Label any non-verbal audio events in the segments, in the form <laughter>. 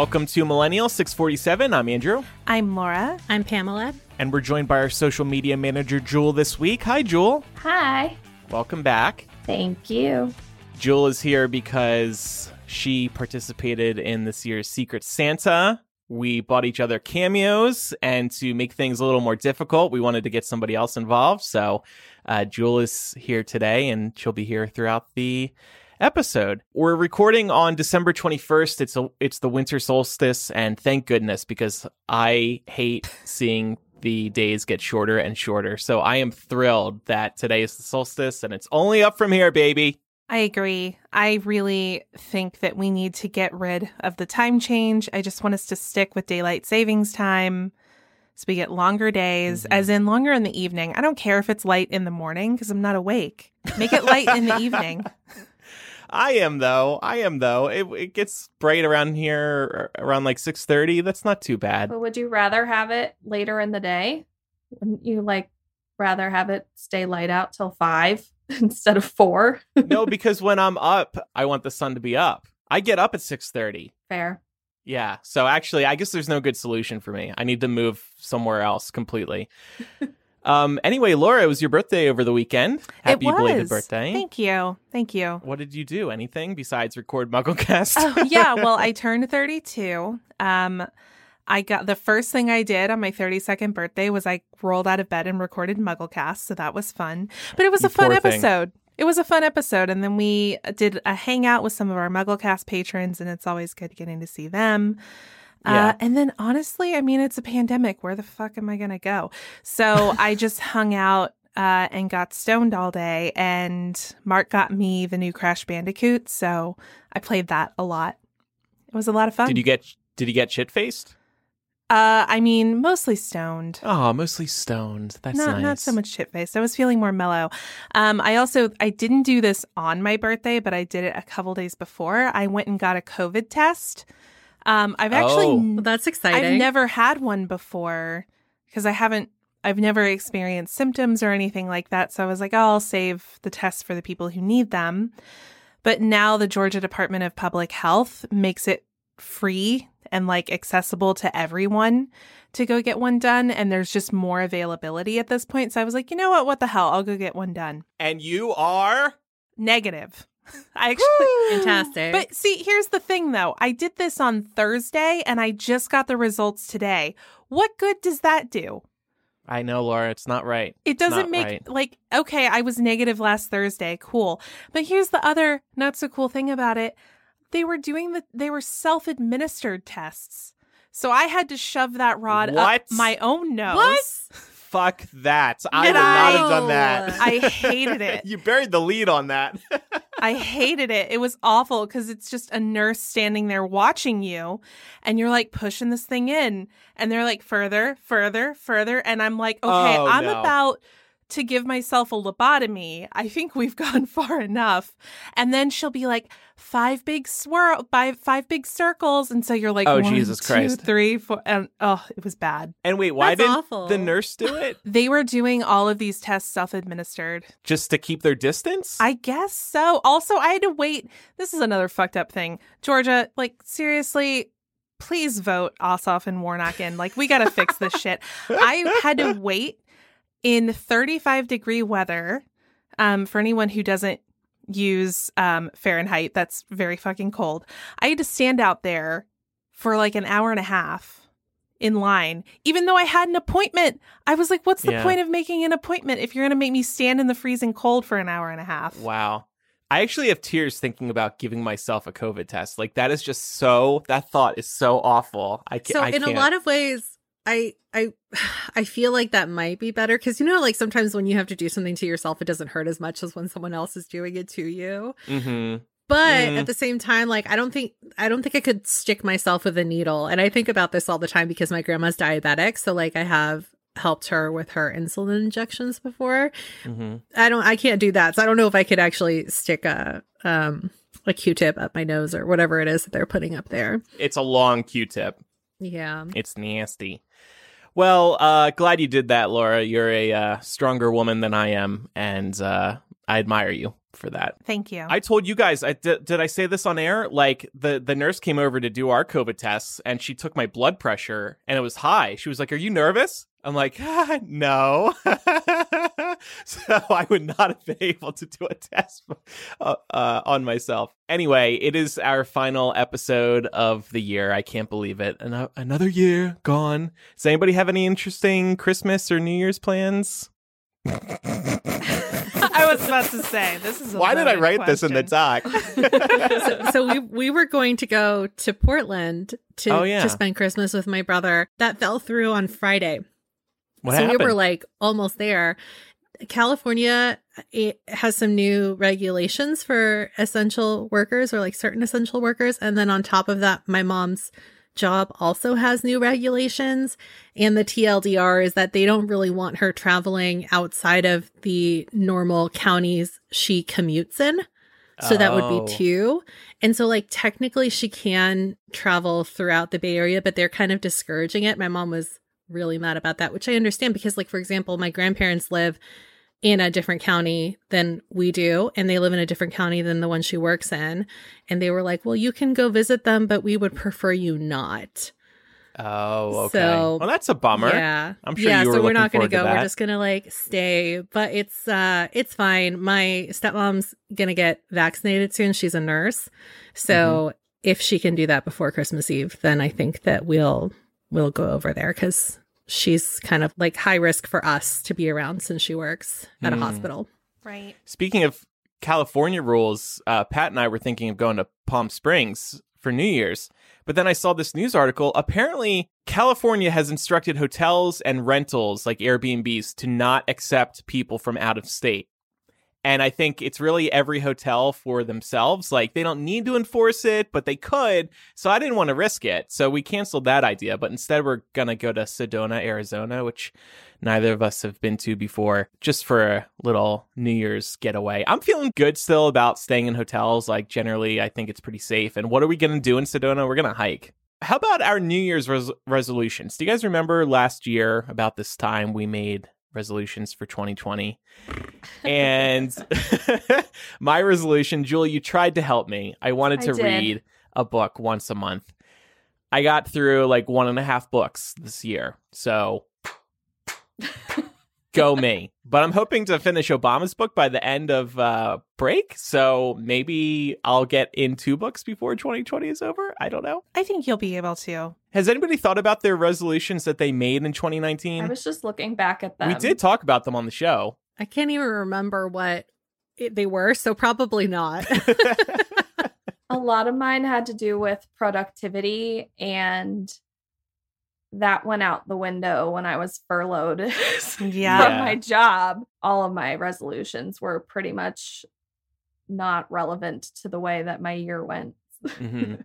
Welcome to Millennial 647. I'm Andrew, I'm Laura. I'm Pamela. and we're joined by our social media manager, Jule, this week. Hi, Jule. Hi. Welcome back. Thank you. Jule is here because she participated in this year's Secret Santa. We bought each other cameos, and to make things a little more difficult, we wanted to get somebody else involved. So, uh, Jule is here today, and she'll be here throughout the episode. We're recording on December 21st. It's a, it's the winter solstice, and thank goodness because I hate seeing the days get shorter and shorter. So I am thrilled that today is the solstice, and it's only up from here, baby. I agree. I really think that we need to get rid of the time change. I just want us to stick with daylight savings time so we get longer days, Mhm. as in longer in the evening. I don't care if it's light in the morning because I'm not awake. Make it light in the evening. <laughs> I am though. I am though. It, it gets bright around here around like six thirty. That's not too bad. But would you rather have it later in the day? Wouldn't you like rather have it stay light out till five <laughs> instead of four? no, <laughs> because when I'm up, I want the sun to be up. I get up at six thirty. Fair. Yeah. So actually, I guess there's no good solution for me. I need to move somewhere else completely. <laughs> um. Anyway, Laura, it was your birthday over the weekend. Happy it was. belated birthday. Thank you. Thank you. what did you do? Anything besides record MuggleCast? Oh, yeah. <laughs> Well, I turned 32. Um, I got the first thing I did on my 32nd birthday was I rolled out of bed and recorded Mugglecast, so that was fun. But it was You a fun poor thing. episode. It was a fun episode, and then we did a hangout with some of our Mugglecast patrons, and it's always good getting to see them. Yeah. Uh, and then honestly, I mean, it's a pandemic. Where the fuck am I gonna go? So <laughs> I just hung out uh, and got stoned all day. And Mark got me the new Crash Bandicoot, so I played that a lot. It was a lot of fun. did you get Did you get shit faced? Uh, I mean, mostly stoned. Oh, mostly stoned. That's not nice. not so much shit faced. I was feeling more mellow. Um, I also I didn't do this on my birthday, but I did it a couple days before. I went and got a COVID test. Um, I've actually Oh. Well, that's exciting. I've never had one before because I haven't. I've never experienced symptoms or anything like that. So I was like, oh, I'll save the tests for the people who need them. But now the Georgia Department of Public Health makes it free and like accessible to everyone to go get one done. And there's just more availability at this point. So I was like, you know what? What the hell? I'll go get one done. And you are Negative. <laughs> I actually. Fantastic. But see, here's the thing though. I did this on Thursday and I just got the results today. What good does that do? I know, Laura. It's not right. It It's not doesn't make right. like okay, I was negative last Thursday. Cool. But here's the other not so cool thing about it. They were doing the they were self-administered tests. So I had to shove that rod What? up my own nose. What? Fuck that. I And would not have done that. I hated it. <laughs> you buried the lead on that. <laughs> I hated it. It was awful because it's just a nurse standing there watching you and you're like pushing this thing in and they're like further, further, further. And I'm like, okay, Oh, I'm no. about to give myself a lobotomy. I think we've <laughs> gone far enough. And then she'll be like, five big swirl, five, five big circles. And so you're like, Oh, one, Jesus two, Christ. three, four. And oh, it was bad. And wait, why That's didn't awful. the nurse do it? <laughs> They were doing all of these tests self administered. Just to keep their distance? I guess so. Also, I had to wait. This is another fucked up thing. Georgia, like, seriously, please vote Ossoff and Warnock in. Like, we got to fix this <laughs> shit. I had to wait in 35 degree weather. Um, for anyone who doesn't use um, Fahrenheit, that's very fucking cold. I had to stand out there for like an hour and a half in line, even though I had an appointment. I was like, what's the Yeah. point of making an appointment if you're going to make me stand in the freezing cold for an hour and a half? Wow. I actually have tears thinking about giving myself a COVID test. Like that is just so that thought is so awful. I can't. so I in a can't. lot of ways, I I <sighs> I feel like that might be better because you know, like sometimes when you have to do something to yourself, it doesn't hurt as much as when someone else is doing it to you. Mhm. But Mm. at the same time, like I don't think I don't think I could stick myself with a needle. And I think about this all the time because my grandma's diabetic, so like I have helped her with her insulin injections before. Mhm. I don't I can't do that. So I don't know if I could actually stick a um a Q-tip up my nose or whatever it is that they're putting up there. It's a long Q-tip. Yeah. It's nasty. Well, uh, glad you did that, Laura. You're a uh, stronger woman than I am, and uh, I admire you. for that. Thank you. I told you guys. I did, did I say this on air? Like the the nurse came over to do our COVID tests, and she took my blood pressure, and it was high. She was like, "Are you nervous?" I'm like, ah, <laughs> "No." <laughs> so I would not have been able to do a test uh, uh, on myself. Anyway, it is our final episode of the year. I can't believe it. An- another year gone. Does anybody have any interesting Christmas or New Year's plans? <laughs> I was about to say this is. A Why did I loaded write this in the doc? so, so we we were going to go to Portland to Oh, yeah. to spend Christmas with my brother. That fell through on Friday. What so happened? we were like almost there. California it has some new regulations for essential workers or like certain essential workers and then on top of that my mom's job also has new regulations and the TLDR is that they don't really want her traveling outside of the normal counties she commutes in. So that would Oh. be two. And so, like, technically, she can travel throughout the Bay Area, but they're kind of discouraging it. My mom was really mad about that, which I understand because, like, for example, my grandparents live in a different county than we do, and they live in a different county than the one she works in. And they were like, well, you can go visit them, but we would prefer you not. Oh, okay. So- well, that's a bummer. Yeah. I'm sure yeah, you were so we're not gonna go. We're just gonna like stay. But it's uh it's fine. My stepmom's gonna get vaccinated soon. She's a nurse. So Mm-hmm. if she can do that before Christmas Eve, then I think that we'll we'll go over there because she's kind of like high risk for us to be around since she works at a Hmm. hospital. Right. Speaking of California rules, uh, Pat and I were thinking of going to Palm Springs for New Year's. But then I saw this news article. Apparently, California has instructed hotels and rentals like Airbnbs to not accept people from out of state. And I think it's really every hotel for themselves. Like they don't need to enforce it, but they could. So I didn't want to risk it. So we canceled that idea. But instead, we're going to go to Sedona, Arizona, which neither of us have been to before, just for a little New Year's getaway. I'm feeling good still about staying in hotels. Like generally, I think it's pretty safe. And what are we going to do in Sedona? We're going to hike. How about our New Year's res- resolutions? Do you guys remember last year about this time we made resolutions for 2020? and <laughs> my resolution, Julie, you tried to help me. I wanted to did. read a book once a month. I got through like one and a half books this year. So <laughs> go me. But I'm hoping to finish Obama's book by the end of uh, break. So maybe I'll get in two books before 2020 is over. I don't know. I think you'll be able to. Has anybody thought about their resolutions that they made in 2019? I was just looking back at them. We did talk about them on the show. I can't even remember what it, they were, so probably not. <laughs> A lot of mine had to do with productivity, and that went out the window when I was furloughed <laughs> from Yeah. my job. All of my resolutions were pretty much not relevant to the way that my year went. hmm <laughs>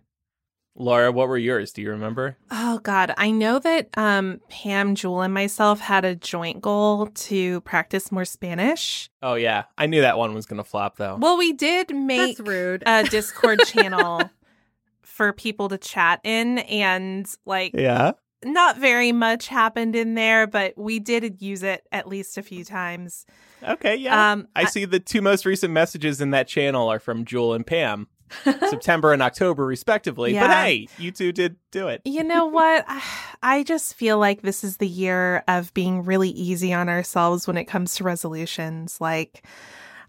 Laura, what were yours? Do you remember? Oh God, I know that um, Pam, Jule, and myself had a joint goal to practice more Spanish. Oh yeah, I knew that one was gonna flop though. Well, we did make That's rude. a Discord channel <laughs> for people to chat in, and like yeah. Not very much happened in there, but we did use it at least a few times. Okay. Yeah. Um, I see the two most recent messages in that channel are from Jule and Pam, <laughs> September and October, respectively. But hey, you two did do it. You know <laughs> what? <sighs> I just feel like this is the year of being really easy on ourselves when it comes to resolutions. Like,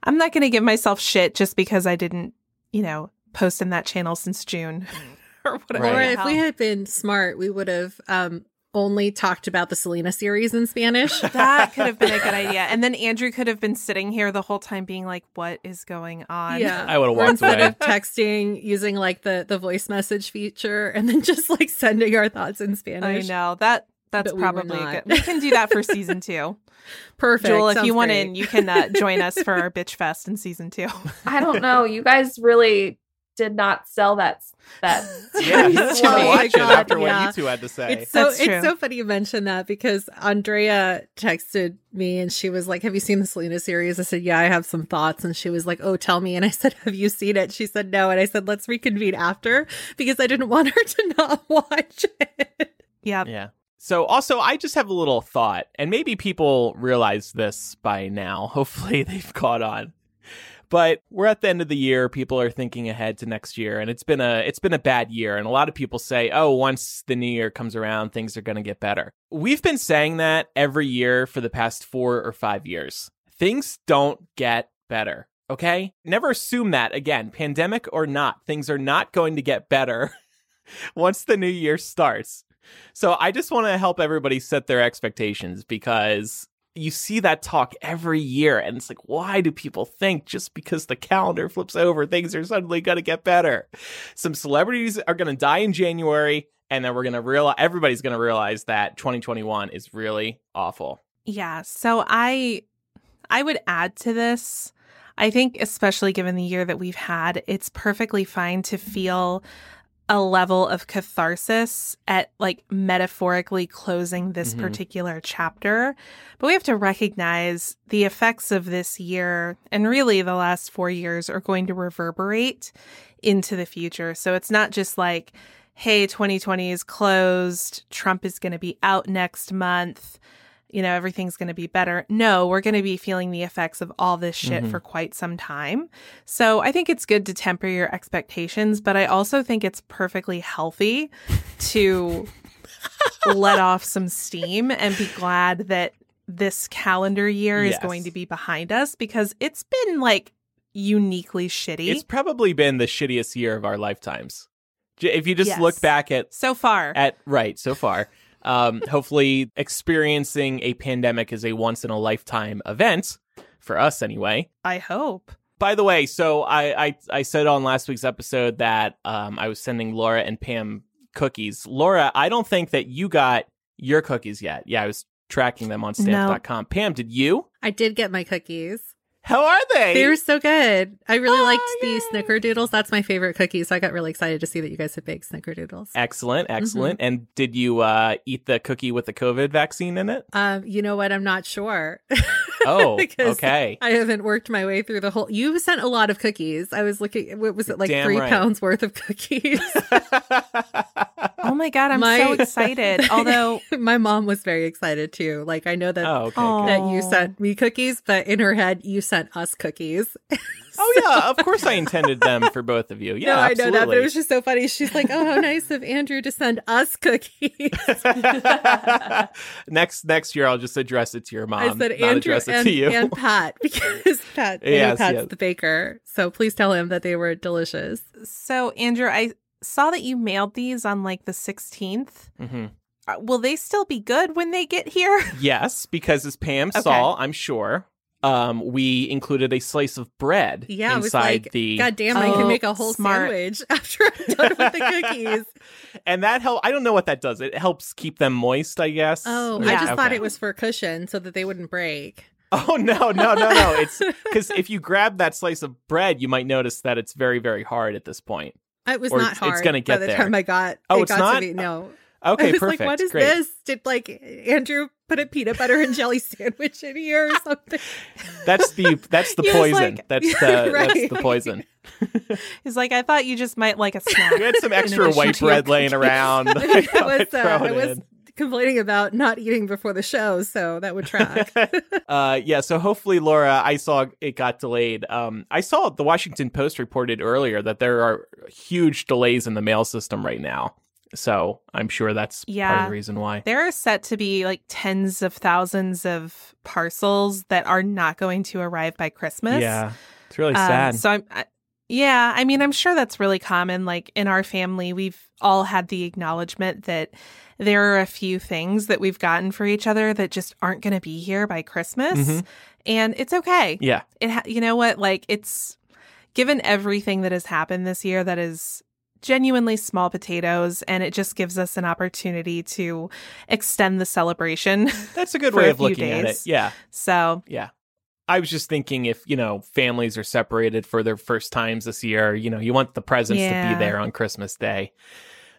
I'm not going to give myself shit just because I didn't, you know, post in that channel since June or whatever. Right. Or if we had been smart, we would have um, only talked about the Selena series in Spanish. <laughs> that could have been a good <laughs> idea. And then Andrew could have been sitting here the whole time being like, what is going on? yeah. I would have Or walked instead away. of texting using like the the voice message feature and then just like sending our thoughts in Spanish. I know. That that's But probably a not. good. We can do that for season two. <laughs> Perfect. Joel, if Sounds you want great. in, you can uh, join us for our bitch fest in season two. I don't know. You guys really did not sell that that <laughs> Yeah, series <laughs> to Oh me. watch it after yeah. what you two had to say. It's so That's true. it's so funny you mentioned that because Andrea texted me and she was like, "Have you seen the Selena series?" I said, "Yeah, I have some thoughts." And she was like, "Oh, tell me." And I said, "Have you seen it?" She said, "No." And I said, "Let's reconvene after because I didn't want her <laughs> to not watch it." yeah. Yeah. So also I just have a little thought, and maybe people realize this by now. Hopefully they've caught on. But we're at the end of the year. People are thinking ahead to next year, and it's been a it's been a bad year. And a lot of people say, "Oh, once the new year comes around, things are going to get better." We've been saying that every year for the past four or five years. Things don't get better. Okay, never assume that again. Pandemic or not, things are not going to get better <laughs> once the new year starts. So I just want to help everybody set their expectations because you see that talk every year and it's like why do people think just because the calendar flips over things are suddenly going to get better some celebrities are going to die in january and then we're going to realize everybody's going to realize that 2021 is really awful Yeah. So I I would add to this. I think especially given the year that we've had, it's perfectly fine to feel a level of catharsis at like metaphorically closing this Mhm. particular chapter. But we have to recognize the effects of this year and really the last 4 years are going to reverberate into the future. So it's not just like hey, 2020 is closed, Trump is going to be out next month you know, everything's going to be better. No, we're going to be feeling the effects of all this shit Mhm. for quite some time. So I think it's good to temper your expectations, but I also think it's perfectly healthy to <laughs> let off some steam and be glad that this calendar year is going to be behind us because it's been like uniquely shitty it's probably been the shittiest year of our lifetimes if you just Yes. look back at so far. at right so far um hopefully experiencing a pandemic is a once in a lifetime event for us anyway. I hope. by the way so i i, I said on last week's episode that um i was sending laura and pam cookies. Laura i don't think that you got your cookies yet. Yeah i was tracking them on stamps.com pam did you? I did get my cookies. How are they They were so good. I really Oh, liked the snickerdoodles. That's my favorite cookie. So I got really excited to see that you guys had baked snickerdoodles. excellent Mm-hmm. excellent and did you uh eat the cookie with the covid vaccine in it Um, you know what? I'm not sure. <laughs> oh okay I haven't worked my way through the whole. You sent a lot of cookies. I was looking. What was it like? Damn three right. pounds worth of cookies. <laughs> <laughs> Oh my god, I'm My- so <laughs> excited. Although <laughs> my mom was very excited too. Like I know that oh okay that you sent me cookies, but in her head, you sent us cookies. <laughs> oh yeah of course i intended them for both of you yeah no, I know that, but it was just so funny. She's like, "Oh, how nice of Andrew to send us cookies." next next year I'll just address it to your mom. I said not Andrew address it and, to you. and Pat because Pat, Yes, Pat's yes. the baker. So please tell him that they were delicious. So, Andrew, I saw that you mailed these on like the 16th. Mhm. Uh, Will they still be good when they get here? <laughs> Yes, because as Pam Okay. saw, I'm sure, um, we included a slice of bread Yeah, I was inside like, the, God damn, I Oh, can make a whole smart. sandwich <laughs> after I'm done with the cookies. <laughs> and that help. I don't know what that does. It helps keep them moist, I guess. Oh, Or- I Yeah. just thought it was for cushion so that they wouldn't break. Oh no, no, no, no! It's because if you grab that slice of bread, you might notice that it's very, very hard at this point. It was Or not it's- it's hard gonna by the there. time I got Oh, it it's got not? to me. No. Okay, <laughs> I was perfect. like, what is Great. this? Did like Andrew put a peanut butter and jelly sandwich in here or something? <laughs> That's the that's the <laughs> poison. like- that's the that's the poison. He's like, I thought you just might like a snack. We snack. had some extra white bread laying around. I was, uh, I it was. Complaining about not eating before the show, so that would track. <laughs> uh yeah so hopefully laura i saw it got delayed um i saw the washington post reported earlier that there are huge delays in the mail system right now so i'm sure that's part of Yeah. the reason why There are set to be like tens of thousands of parcels that are not going to arrive by Christmas. yeah it's really Um, sad So I'm, I, yeah, I mean, I'm sure that's really common. Like in our family, we've all had the acknowledgement that there are a few things that we've gotten for each other that just aren't going to be here by Christmas, Mhm. and it's okay. yeah It, ha- you know what? Like it's given everything that has happened this year, that is genuinely small potatoes, and it just gives us an opportunity to extend the celebration. <laughs> that's a good way of looking at it yeah so yeah i was just thinking if you know families are separated for their first times this year you know you want the presents to be there on christmas day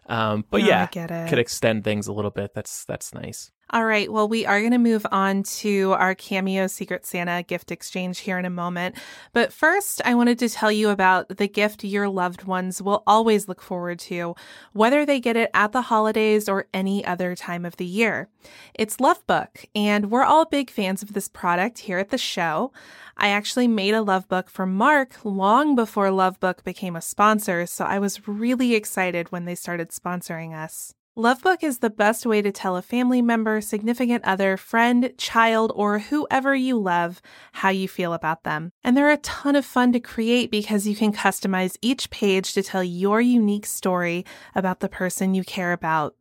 um but no, yeah I get it. could extend things a little bit that's that's nice All right. Well, we are going to move on to our Cameo Secret Santa gift exchange here in a moment. But first, I wanted to tell you about the gift your loved ones will always look forward to, whether they get it at the holidays or any other time of the year. It's Lovebook, and we're all big fans of this product here at the show. I actually made a love book for Mark long before Lovebook became a sponsor, so I was really excited when they started sponsoring us. Lovebook is the best way to tell a family member, significant other, friend, child, or whoever you love how you feel about them. And they're a ton of fun to create because you can customize each page to tell your unique story about the person you care about.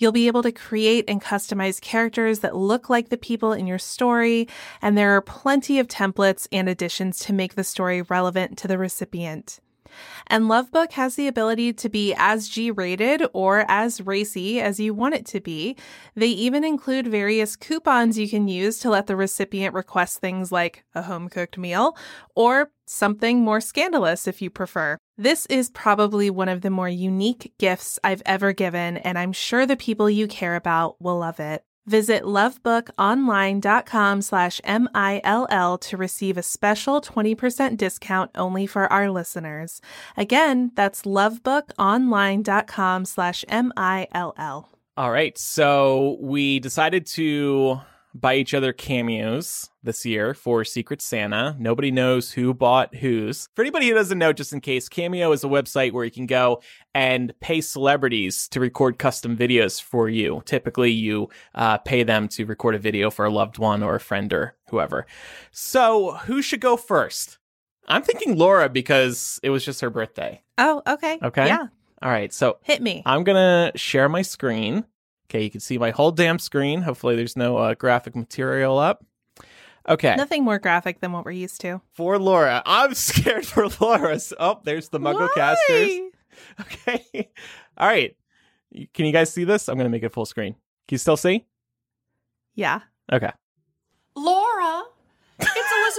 You'll be able to create and customize characters that look like the people in your story, and there are plenty of templates and additions to make the story relevant to the recipient. And Lovebook has the ability to be as G rated or as racy as you want it to be. They even include various coupons you can use to let the recipient request things like a home cooked meal or something more scandalous if you prefer. This is probably one of the more unique gifts I've ever given, and I'm sure the people you care about will love it. Visit lovebookonline.com slash M-I-L-L to receive a special 20% discount only for our listeners. Again, that's lovebookonline.com slash M-I-L-L. All right. So we decided to buy each other cameos this year for Secret Santa. Nobody knows who bought whose. For anybody who doesn't know, just in case, Cameo is a website where you can go and pay celebrities to record custom videos for you. Typically, you uh, pay them to record a video for a loved one or a friend or whoever. So, who should go first? I'm thinking Laura because it was just her birthday. Oh, okay. Okay. Yeah. All right. So, Hit me. I'm going to share my screen. Okay, you can see my whole damn screen. Hopefully, there's no uh, graphic material up. Okay. Nothing more graphic than what we're used to. For Laura. I'm <laughs> scared for Laura. Oh, there's the Muggle casters. <laughs> Okay. All right. Can you guys see this? I'm going to make it full screen. Can you still see? Yeah. Okay.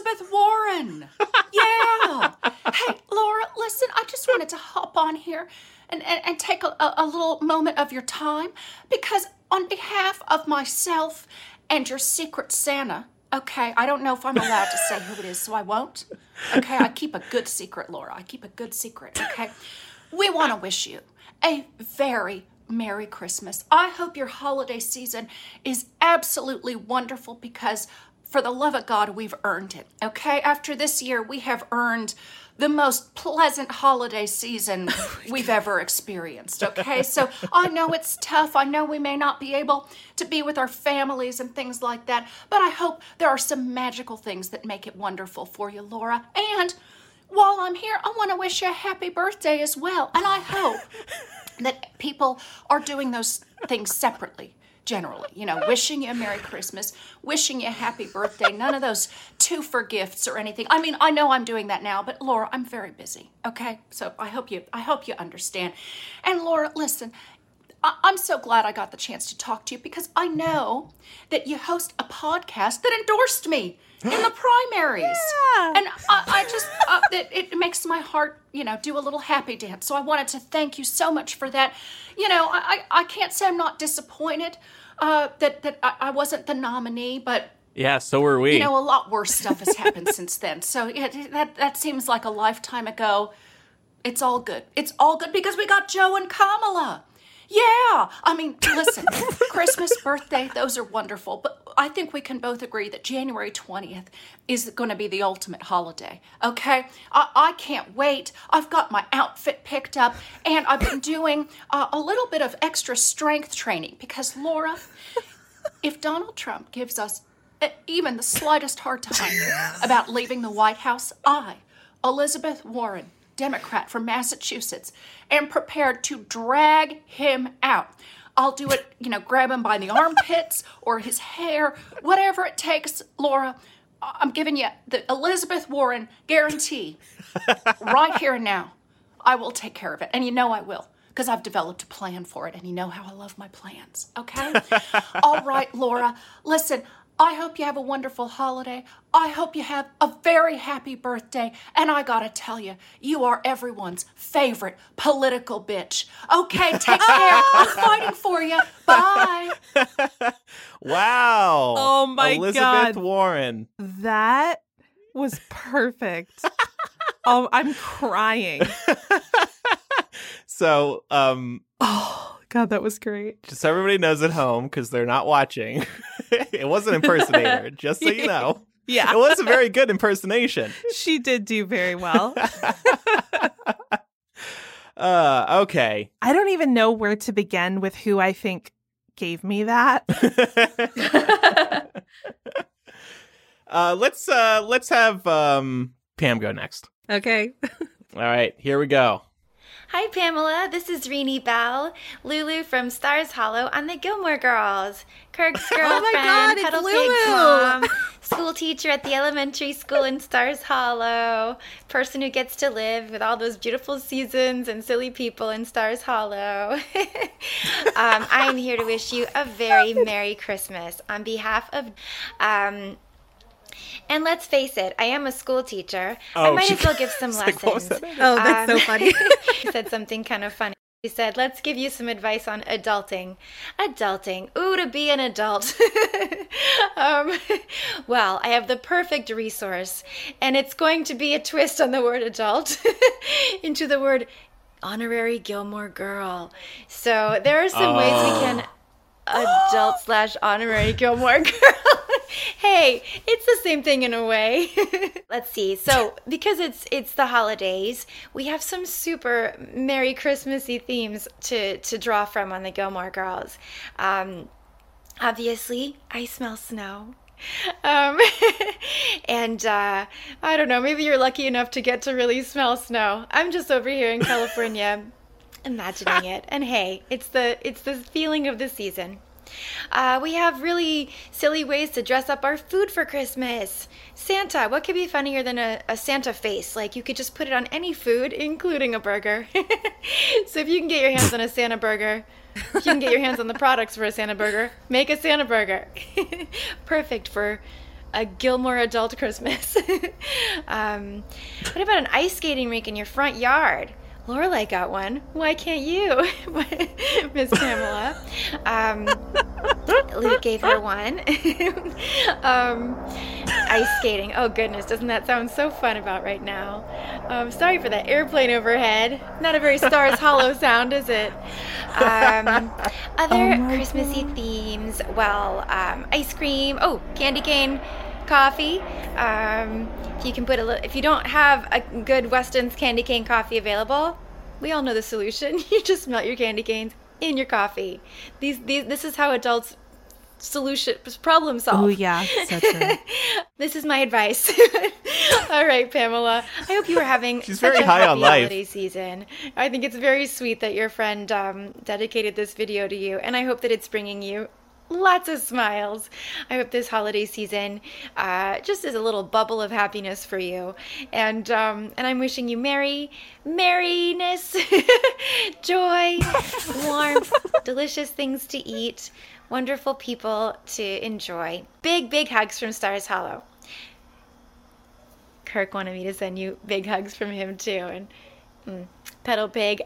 Elizabeth Warren. Yeah. Hey, Laura, listen, I just wanted to hop on here and, and, and take a, a little moment of your time because, on behalf of myself and your secret Santa, okay, I don't know if I'm allowed to say who it is, so I won't. Okay, I keep a good secret, Laura. I keep a good secret, okay? We want to wish you a very Merry Christmas. I hope your holiday season is absolutely wonderful because, for the love of God, we've earned it. Okay? After this year, we have earned the most pleasant holiday season <laughs> oh we've ever experienced. Okay? So I know it's tough. I know we may not be able to be with our families and things like that, but I hope there are some magical things that make it wonderful for you, Laura. And while I'm here, I want to wish you a happy birthday as well. And I hope <laughs> that people are doing those things separately generally you know wishing you a merry christmas wishing you a happy birthday none of those two for gifts or anything. I mean i know i'm doing that now but laura i'm very busy okay? So i hope you i hope you understand. And laura listen I'm so glad I got the chance to talk to you because I know that you host a podcast that endorsed me in the primaries. Yeah. And I, I just, uh, it, it makes my heart, you know, do a little happy dance. So I wanted to thank you so much for that. You know, I, I I can't say I'm not disappointed uh, that, that I, I wasn't the nominee, but Yeah, so were we. you know, a lot worse stuff has happened <laughs> since then. So yeah, that that seems like a lifetime ago. It's all good. It's all good because we got Joe and Kamala. Yeah, I mean, listen, <laughs> Christmas, birthday, those are wonderful, but I think we can both agree that January 20th is going to be the ultimate holiday, okay? I, I can't wait. I've got my outfit picked up, and I've been doing uh, a little bit of extra strength training because, Laura, if Donald Trump gives us uh, even the slightest hard time <laughs> about leaving the White House, I, Elizabeth Warren, Democrat from Massachusetts, am prepared to drag him out. I'll do it, you know, grab him by the armpits or his hair, whatever it takes, Laura. I'm giving you the Elizabeth Warren guarantee right here and now. I will take care of it. And you know I will because I've developed a plan for it and you know how I love my plans. Okay? <laughs> All right, Laura. Listen, I hope you have a wonderful holiday. I hope you have a very happy birthday. And I gotta tell you, you are everyone's favorite political bitch. Okay, <laughs> take care. I'm fighting for you. Bye. <laughs> Wow. Oh my Elizabeth God. Warren. That was perfect. <laughs> oh, I'm crying. so, um, Oh, God, that was great. just so everybody knows at home because they're not watching, <laughs> it was an impersonator. <laughs> just so you know, Yeah. it was a very good impersonation. she did do very well. <laughs> uh, okay. I don't even know where to begin with who I think gave me that. uh, let's uh, let's have um, Pam go next. Okay. All right, here we go. Hi, Pamela. This is Rini Bell, Lulu from Stars Hollow on the Gilmore Girls. Kirk's girlfriend, <laughs> Oh my God, it's Lulu. Pig's mom, school teacher at the elementary school in Stars Hollow, person who gets to live with all those beautiful seasons and silly people in Stars Hollow. <laughs> um, I'm here to wish you a very <laughs> Merry Christmas on behalf of. Um, and let's face it, I am a school teacher. Oh, I Oh, might she- as well <laughs> give some lessons. like, what was that? Oh, that's so Um, funny. <laughs> she said something kind of funny. She said, "Let's give you some advice on adulting." Adulting. Ooh, to be an adult. <laughs> um, well, I have the perfect resource, and it's going to be a twist on the word adult into the word honorary Gilmore girl. So there are some ways we can adult slash honorary Gilmore girl. Hey, it's the same thing in a way. <laughs> Let's see. So, because it's it's the holidays, we have some super Merry Christmassy themes to to draw from on the Gilmore Girls. Um, obviously, I smell snow. Um, <laughs> and uh, I don't know, maybe you're lucky enough to get to really smell snow. I'm just over here in California <laughs> imagining it. And hey, it's the it's the feeling of the season. Uh, we have really silly ways to dress up our food for Christmas. Santa, what could be funnier than a, a Santa face? Like you could just put it on any food, including a burger. <laughs> so if you can get your hands on a Santa burger, you can get your hands on the products for a Santa burger, make a Santa burger. <laughs> Perfect for a Gilmore adult Christmas. <laughs> um, what about an ice skating rink in your front yard? Lorelai got one. Why can't you, <laughs> Miss Pamela? Um, Luke gave her one. <laughs> um, ice skating. Oh goodness, doesn't that sound so fun about right now? Um, sorry for that airplane overhead. Not a very Stars Hollow <laughs> sound, is it? Um, other Christmassy themes. Well, um, ice cream. Oh, candy cane coffee. Um, if you can put a little, if you don't have a good Weston's candy cane coffee available, we all know the solution. <laughs> You just melt your candy canes in your coffee. These, these, this is how adults solution problem solve. Oh yeah, so true. <laughs> This is my advice. <laughs> All right, Pamela. I hope you are having She's such very a high happy on life. holiday season. I think it's very sweet that your friend um, dedicated this video to you, and I hope that it's bringing you lots of smiles. I hope this holiday season uh, just is a little bubble of happiness for you, and um, and I'm wishing you merry, merriness, <laughs> joy, warmth, <laughs> delicious things to eat, wonderful people to enjoy. Big big hugs from Stars Hollow. Kirk wanted me to send you big hugs from him too, and mm, Petal Pig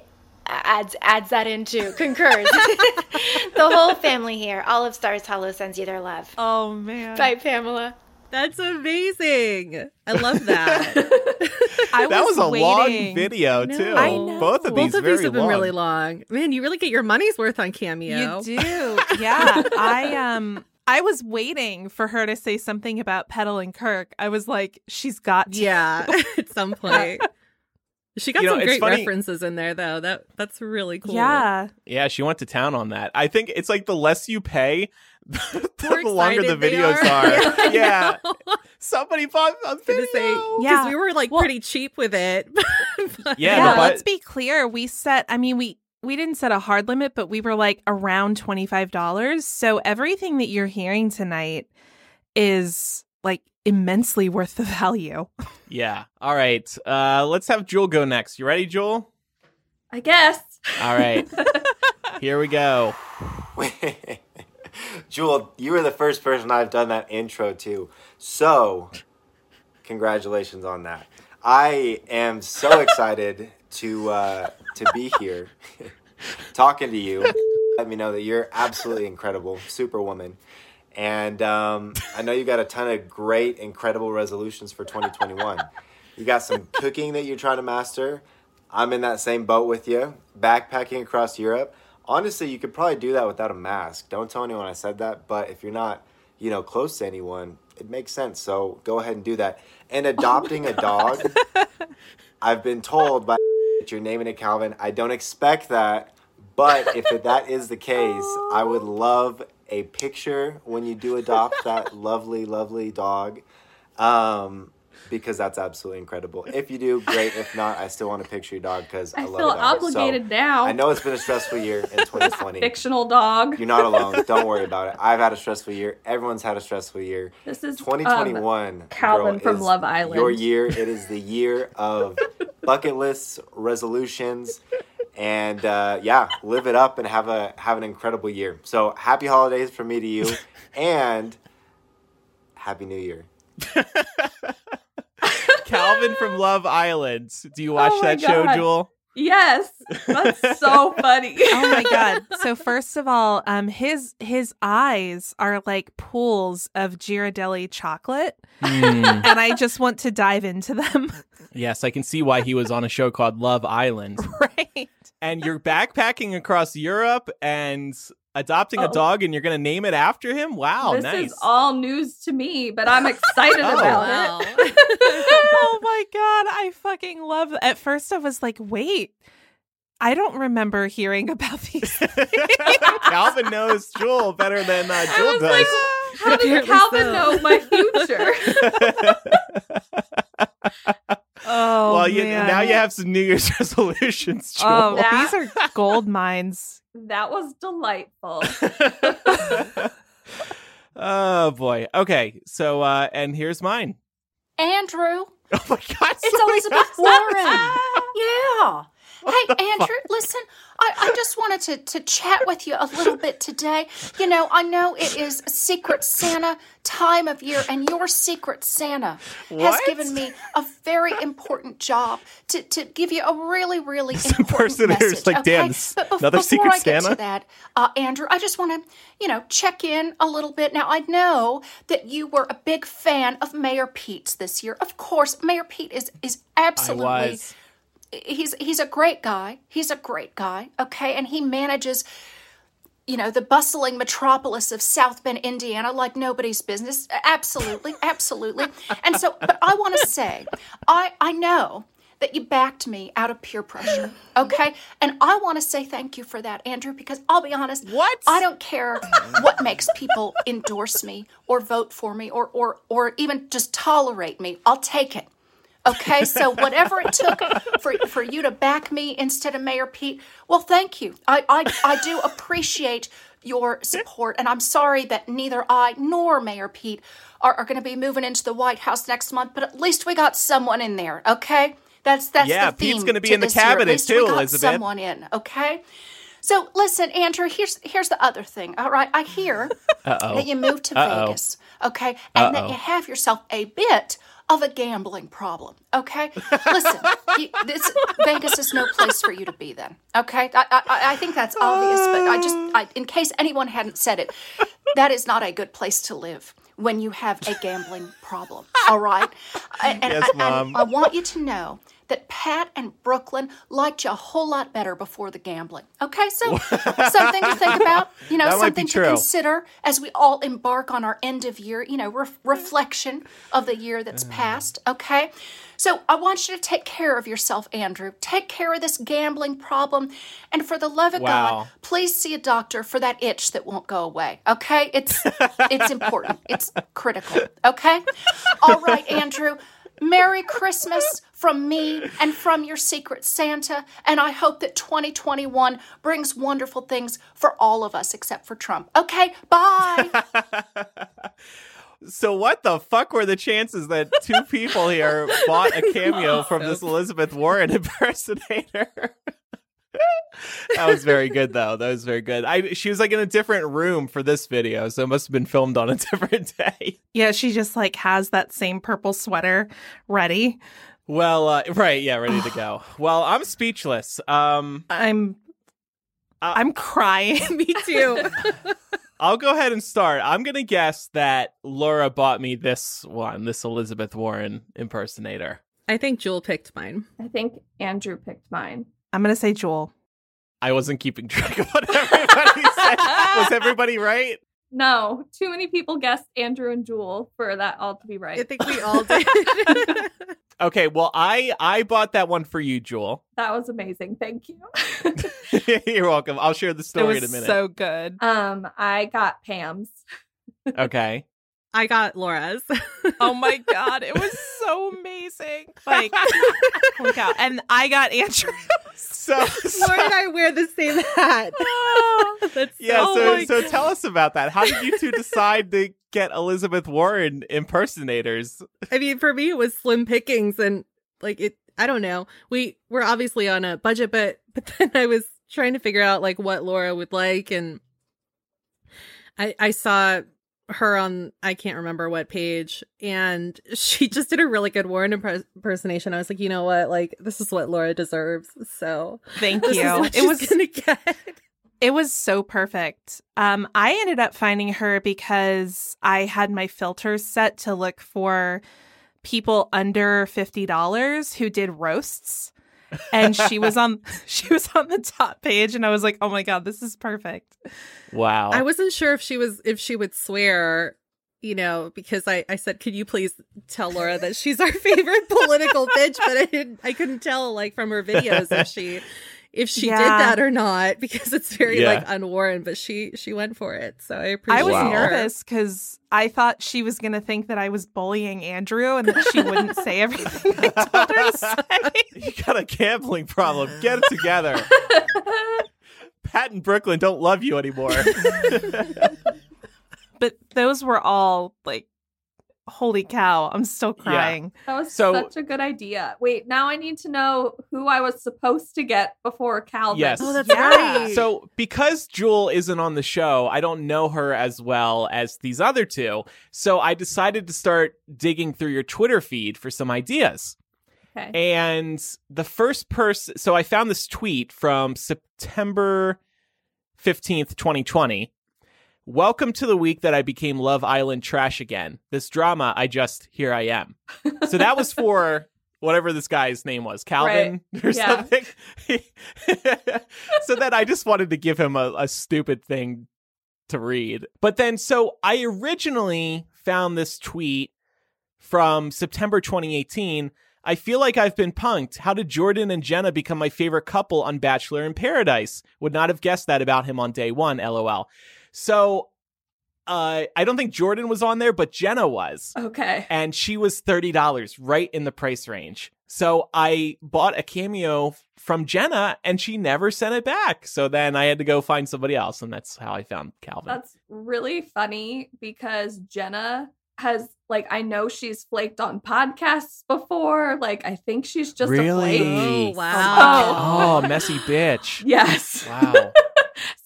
adds adds that into. Concurs. <laughs> the whole family here, all of Stars Hollow sends you their love. Oh man. Bye, Pamela. That's amazing. I love that. <laughs> I that was a long video know. too. I know. Both of these Both of very these have been long. really long. Man, you really get your money's worth on Cameo. You do. Yeah. I um I was waiting for her to say something about Petal and Kirk. I was like, she's got to. Yeah, <laughs> at some point. She got You know, some it's great funny- references in there, though. That that's really cool. Yeah. Yeah, she went to town on that. I think it's like the less you pay, <laughs> the, More longer the videos are. are. <laughs> Yeah, Yeah. Somebody bought a gonna video. say Yeah. because we were like Well- pretty cheap with it. <laughs> But- Yeah, Yeah, the bu- let's be clear. We set I mean we we didn't set a hard limit, but we were like around $25. So everything that you're hearing tonight is like immensely worth the value. <laughs> Yeah. All right. Uh, let's have Jule go next. You ready, Jule? I guess. All right. <laughs> Here we go. <laughs> Jule, you were the first person I've done that intro to. So, congratulations on that. I am so excited to uh, to be here talking to you. Let me know that you're absolutely incredible, superwoman. And um, I know you got a ton of great, incredible resolutions for 2021. you got some cooking that you're trying to master. I'm in that same boat with you. Backpacking across Europe. Honestly, you could probably do that without a mask. Don't tell anyone I said that. But if you're not, you know, close to anyone, it makes sense. So go ahead and do that. And adopting a dog. <laughs> I've been told by <laughs> that you're naming it Calvin. I don't expect that, but if that is the case, I would love a picture when you do adopt that <laughs> lovely, lovely dog. Um, because that's absolutely incredible. If you do, great. If not, I still want to picture your dog because I, I love feel dog. So, obligated now. I know it's been a stressful year in <laughs> 2020. Fictional dog. You're not alone. Don't worry about it. I've had a stressful year. Everyone's had a stressful year. This is 2021. um, Calvin girl, from Love Island. Your year. It is the year of <laughs> bucket lists, resolutions, and uh, yeah, live it up and have a have an incredible year. So happy holidays from me to you, <laughs> and happy New Year. <laughs> Calvin from Love Island. Do you watch Oh my that show, Jule? Yes, that's <laughs> so funny. oh my god. So first of all, um his his eyes are like pools of Ghirardelli chocolate Hmm. and I just want to dive into them. yes, I can see why he was on a show called Love Island. right. And you're backpacking across Europe and adopting a Oh. dog, and you're going to name it after him. Wow, this nice. is all news to me, but I'm excited Oh, about wow. it. <laughs> oh <laughs> my god, I fucking love At first I was like, "Wait, I don't remember hearing about these." <laughs> Calvin knows Jule better than uh, I Jule was does. like, how does Apparently Calvin so. know my future? Oh well, you, man. now you have some New Year's <laughs> resolutions, Jule. Oh, That- these are gold mines. that was delightful. <laughs> <laughs> oh boy. Okay, so uh and here's mine. Andrew, Oh my god. it's Elizabeth Warren. Yeah. Hey, Andrew, listen, I, I just wanted to, to chat with you a little bit today. You know, I know it is Secret Santa time of year, and your Secret Santa has given me a very important job to, to give you a really, really important impersonator's message. like, okay? "Dan, but bef- another before Secret I get Santa?" to that, uh, Andrew, I just want to, you know, check in a little bit. Now, I know that you were a big fan of Mayor Pete's this year. Of course, Mayor Pete is is absolutely. He's he's a great guy. He's a great guy. Okay, and he manages you know, the bustling metropolis of South Bend, Indiana, like nobody's business. Absolutely, absolutely. And so, but I want to say, I I know that you backed me out of peer pressure, okay? And I want to say thank you for that, Andrew, because I'll be honest, What? I don't care what makes people endorse me or vote for me or or or even just tolerate me. I'll take it. Okay, so whatever it took for for you to back me instead of Mayor Pete, well, thank you. I I, I do appreciate your support, and I'm sorry that neither I nor Mayor Pete are, are going to be moving into the White House next month. But at least we got someone in there. Okay, that's that's Yeah, the theme. Pete's gonna be in the cabinet least we too, got Elizabeth. Someone in. Okay. So listen, Andrew. Here's here's the other thing. All right, I hear <laughs> Uh-oh. that you moved to Uh-oh. Vegas, okay, and that Uh-oh. you have yourself a bit of a gambling problem, okay? Listen, you, this, Vegas is no place for you to be. Then, okay? I, I, I think that's obvious, but I just, I, in case anyone hadn't said it, that is not a good place to live when you have a gambling problem. All right, <laughs> and, and Yes, Mom. I, I want you to know that Pat and Brooklyn liked you a whole lot better before the gambling. Okay, so <laughs> something to think about. You know, something to consider as we all embark on our end of year. You know, ref- reflection of the year that's Mm. passed. Okay. So I want you to take care of yourself, Andrew. Take care of this gambling problem, and for the love of Wow. God, please see a doctor for that itch that won't go away. Okay, it's it's important. It's critical. Okay. <laughs> All right, Andrew. Merry Christmas from me and from your Secret Santa, and I hope that 2021 brings wonderful things for all of us except for Trump. Okay, bye. <laughs> So what the fuck were the chances that two people here <laughs> bought a cameo from this Elizabeth Warren <laughs> impersonator? that was very good though. That was very good. I she was like in a different room for this video, so it must have been filmed on a different day. Yeah, she just like has that same purple sweater ready. Well, uh, right, yeah, ready to <sighs> go. Well, I'm speechless. Um I'm Uh, I'm crying. <laughs> Me too. <laughs> I'll go ahead and start. I'm gonna guess that Laura bought me this one, this Elizabeth Warren impersonator. I think Jule picked mine. I think Andrew picked mine. I'm gonna say Jule. I wasn't keeping track of what everybody said. <laughs> Was everybody right? No, too many people guessed Andrew and Jule for that all to be right. I think we all <laughs> did. <laughs> Okay, well, I I bought that one for you, Jule. That was amazing. Thank you. <laughs> You're welcome. I'll share the It story was in a minute. so good. um, I got Pam's. okay. I got Laura's. Oh my <laughs> god, it was so amazing. Like, <laughs> holy cow. And I got Andrew. So, <laughs> Laura and I wear the same hat. That's yeah, Oh so my so tell us about that. How did you two decide to get Elizabeth Warren impersonators? I mean, for me, it was slim pickings, and like it. I don't know. We were obviously on a budget, but but then I was trying to figure out like what Laura would like, and I I saw her on I can't remember what page, and she <laughs> just did a really good Warren impersonation. I was like, you know what, like this is what Laura deserves. So Thank you. It was gonna <laughs> get. It was so perfect. Um, I ended up finding her because I had my filters set to look for people under fifty dollars who did roasts, and she was on <laughs> she was on the top page, and I was like, oh my god, this is perfect. Wow. I wasn't sure if she was if she would swear, you know, because I I said, "Could you please tell Laura that she's our <laughs> favorite political bitch?" But I didn't I couldn't tell like from her videos if she if she did that or not <laughs> because it's very Yeah. like unworn, but she she went for it. So I appreciate. I appreciate was Wow. her. nervous because I thought she was going to think that I was bullying Andrew and that she wouldn't <laughs> say everything I told her to say. <laughs> you got a gambling problem. Get it together. Pat and Brooklyn don't love you anymore. But those were all like, holy cow, I'm still crying. That was So- such a good idea. Wait, now I need to know who I was supposed to get before Calvin. Yes. Oh, that's Yeah. right. So, because Jule isn't on the show, I don't know her as well as these other two. So, I decided to start digging through your Twitter feed for some ideas. Okay. And the first person, so I found this tweet from September 15th, 2020. Welcome to the week that I became Love Island trash again. This drama, I just, here I am. So that was <laughs> for whatever this guy's name was, Calvin or Yeah. something. <laughs> so then I just wanted to give him a, a stupid thing to read. But then, so I originally found this tweet from September 2018. I feel like I've been punked. How did Jordan and Jenna become my favorite couple on Bachelor in Paradise? Would not have guessed that about him on day one, lol. So uh, I don't think Jordan was on there, but Jenna was Okay. and she was $30 right in the price range. So I bought a cameo from Jenna and she never sent it back. So then I had to go find somebody else and that's how I found Calvin. That's really funny because Jenna has like I know she's flaked on podcasts before. Like I think she's just Really? a flake. Oh, my wow. oh, messy bitch. <laughs> Yes. Wow.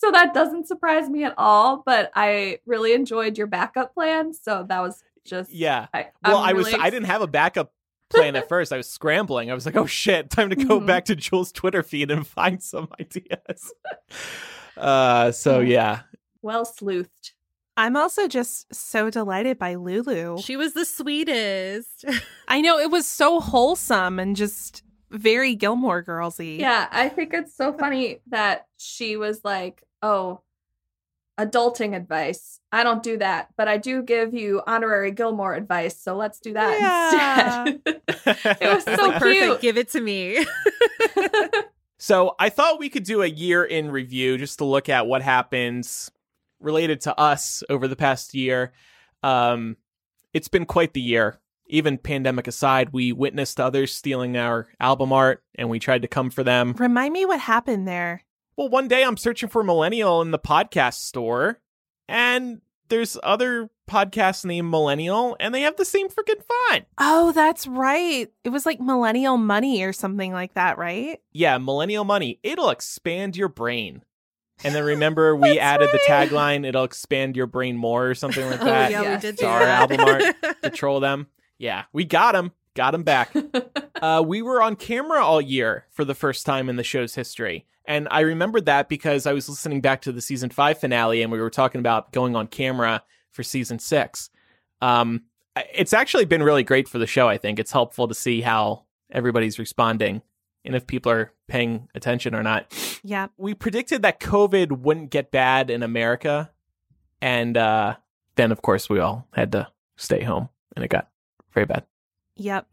So that doesn't surprise me at all, but I really enjoyed your backup plan. So that was just Yeah. I, Well, I'm I was really I didn't have a backup plan at first. I was scrambling. I was like, "Oh shit, time to go Mhm. back to Jule's Twitter feed and <laughs> find some ideas." <laughs> uh so yeah. well sleuthed. I'm also just so delighted by Lulu. She was the sweetest. <laughs> I know it was so wholesome and just very Gilmore girlsy. Yeah, I think it's so funny that she was like, "Oh, adulting advice. I don't do that, but I do give you honorary Gilmore advice. So let's do that instead." <laughs> it was <laughs> so Perfect. cute. Give it to me. <laughs> So I thought we could do a year in review just to look at what happens related to us over the past year. Um, it's been quite the year. Even pandemic aside, we witnessed others stealing our album art and we tried to come for them. Remind me what happened there. Well, one day I'm searching for Millennial in the podcast store and there's other podcasts named Millennial and they have the same freaking font. Oh, that's right. It was like millennial money or something like that, right? Yeah, Millennial Money. It'll expand your brain. And then remember, <laughs> we added the tagline, it'll expand your brain more or something like <laughs> oh that yeah, Yes. we did our album art to <laughs> troll them. Yeah, we got them. Got them back. Uh, we were on camera all year for the first time in the show's history. And I remembered that because I was listening back to the season five finale and we were talking about going on camera for season six. Um, it's actually been really great for the show, I think. It's helpful to see how everybody's responding and if people are paying attention or not. Yeah. We predicted that COVID wouldn't get bad in America. And uh, then, of course, we all had to stay home and it got very bad. Yep.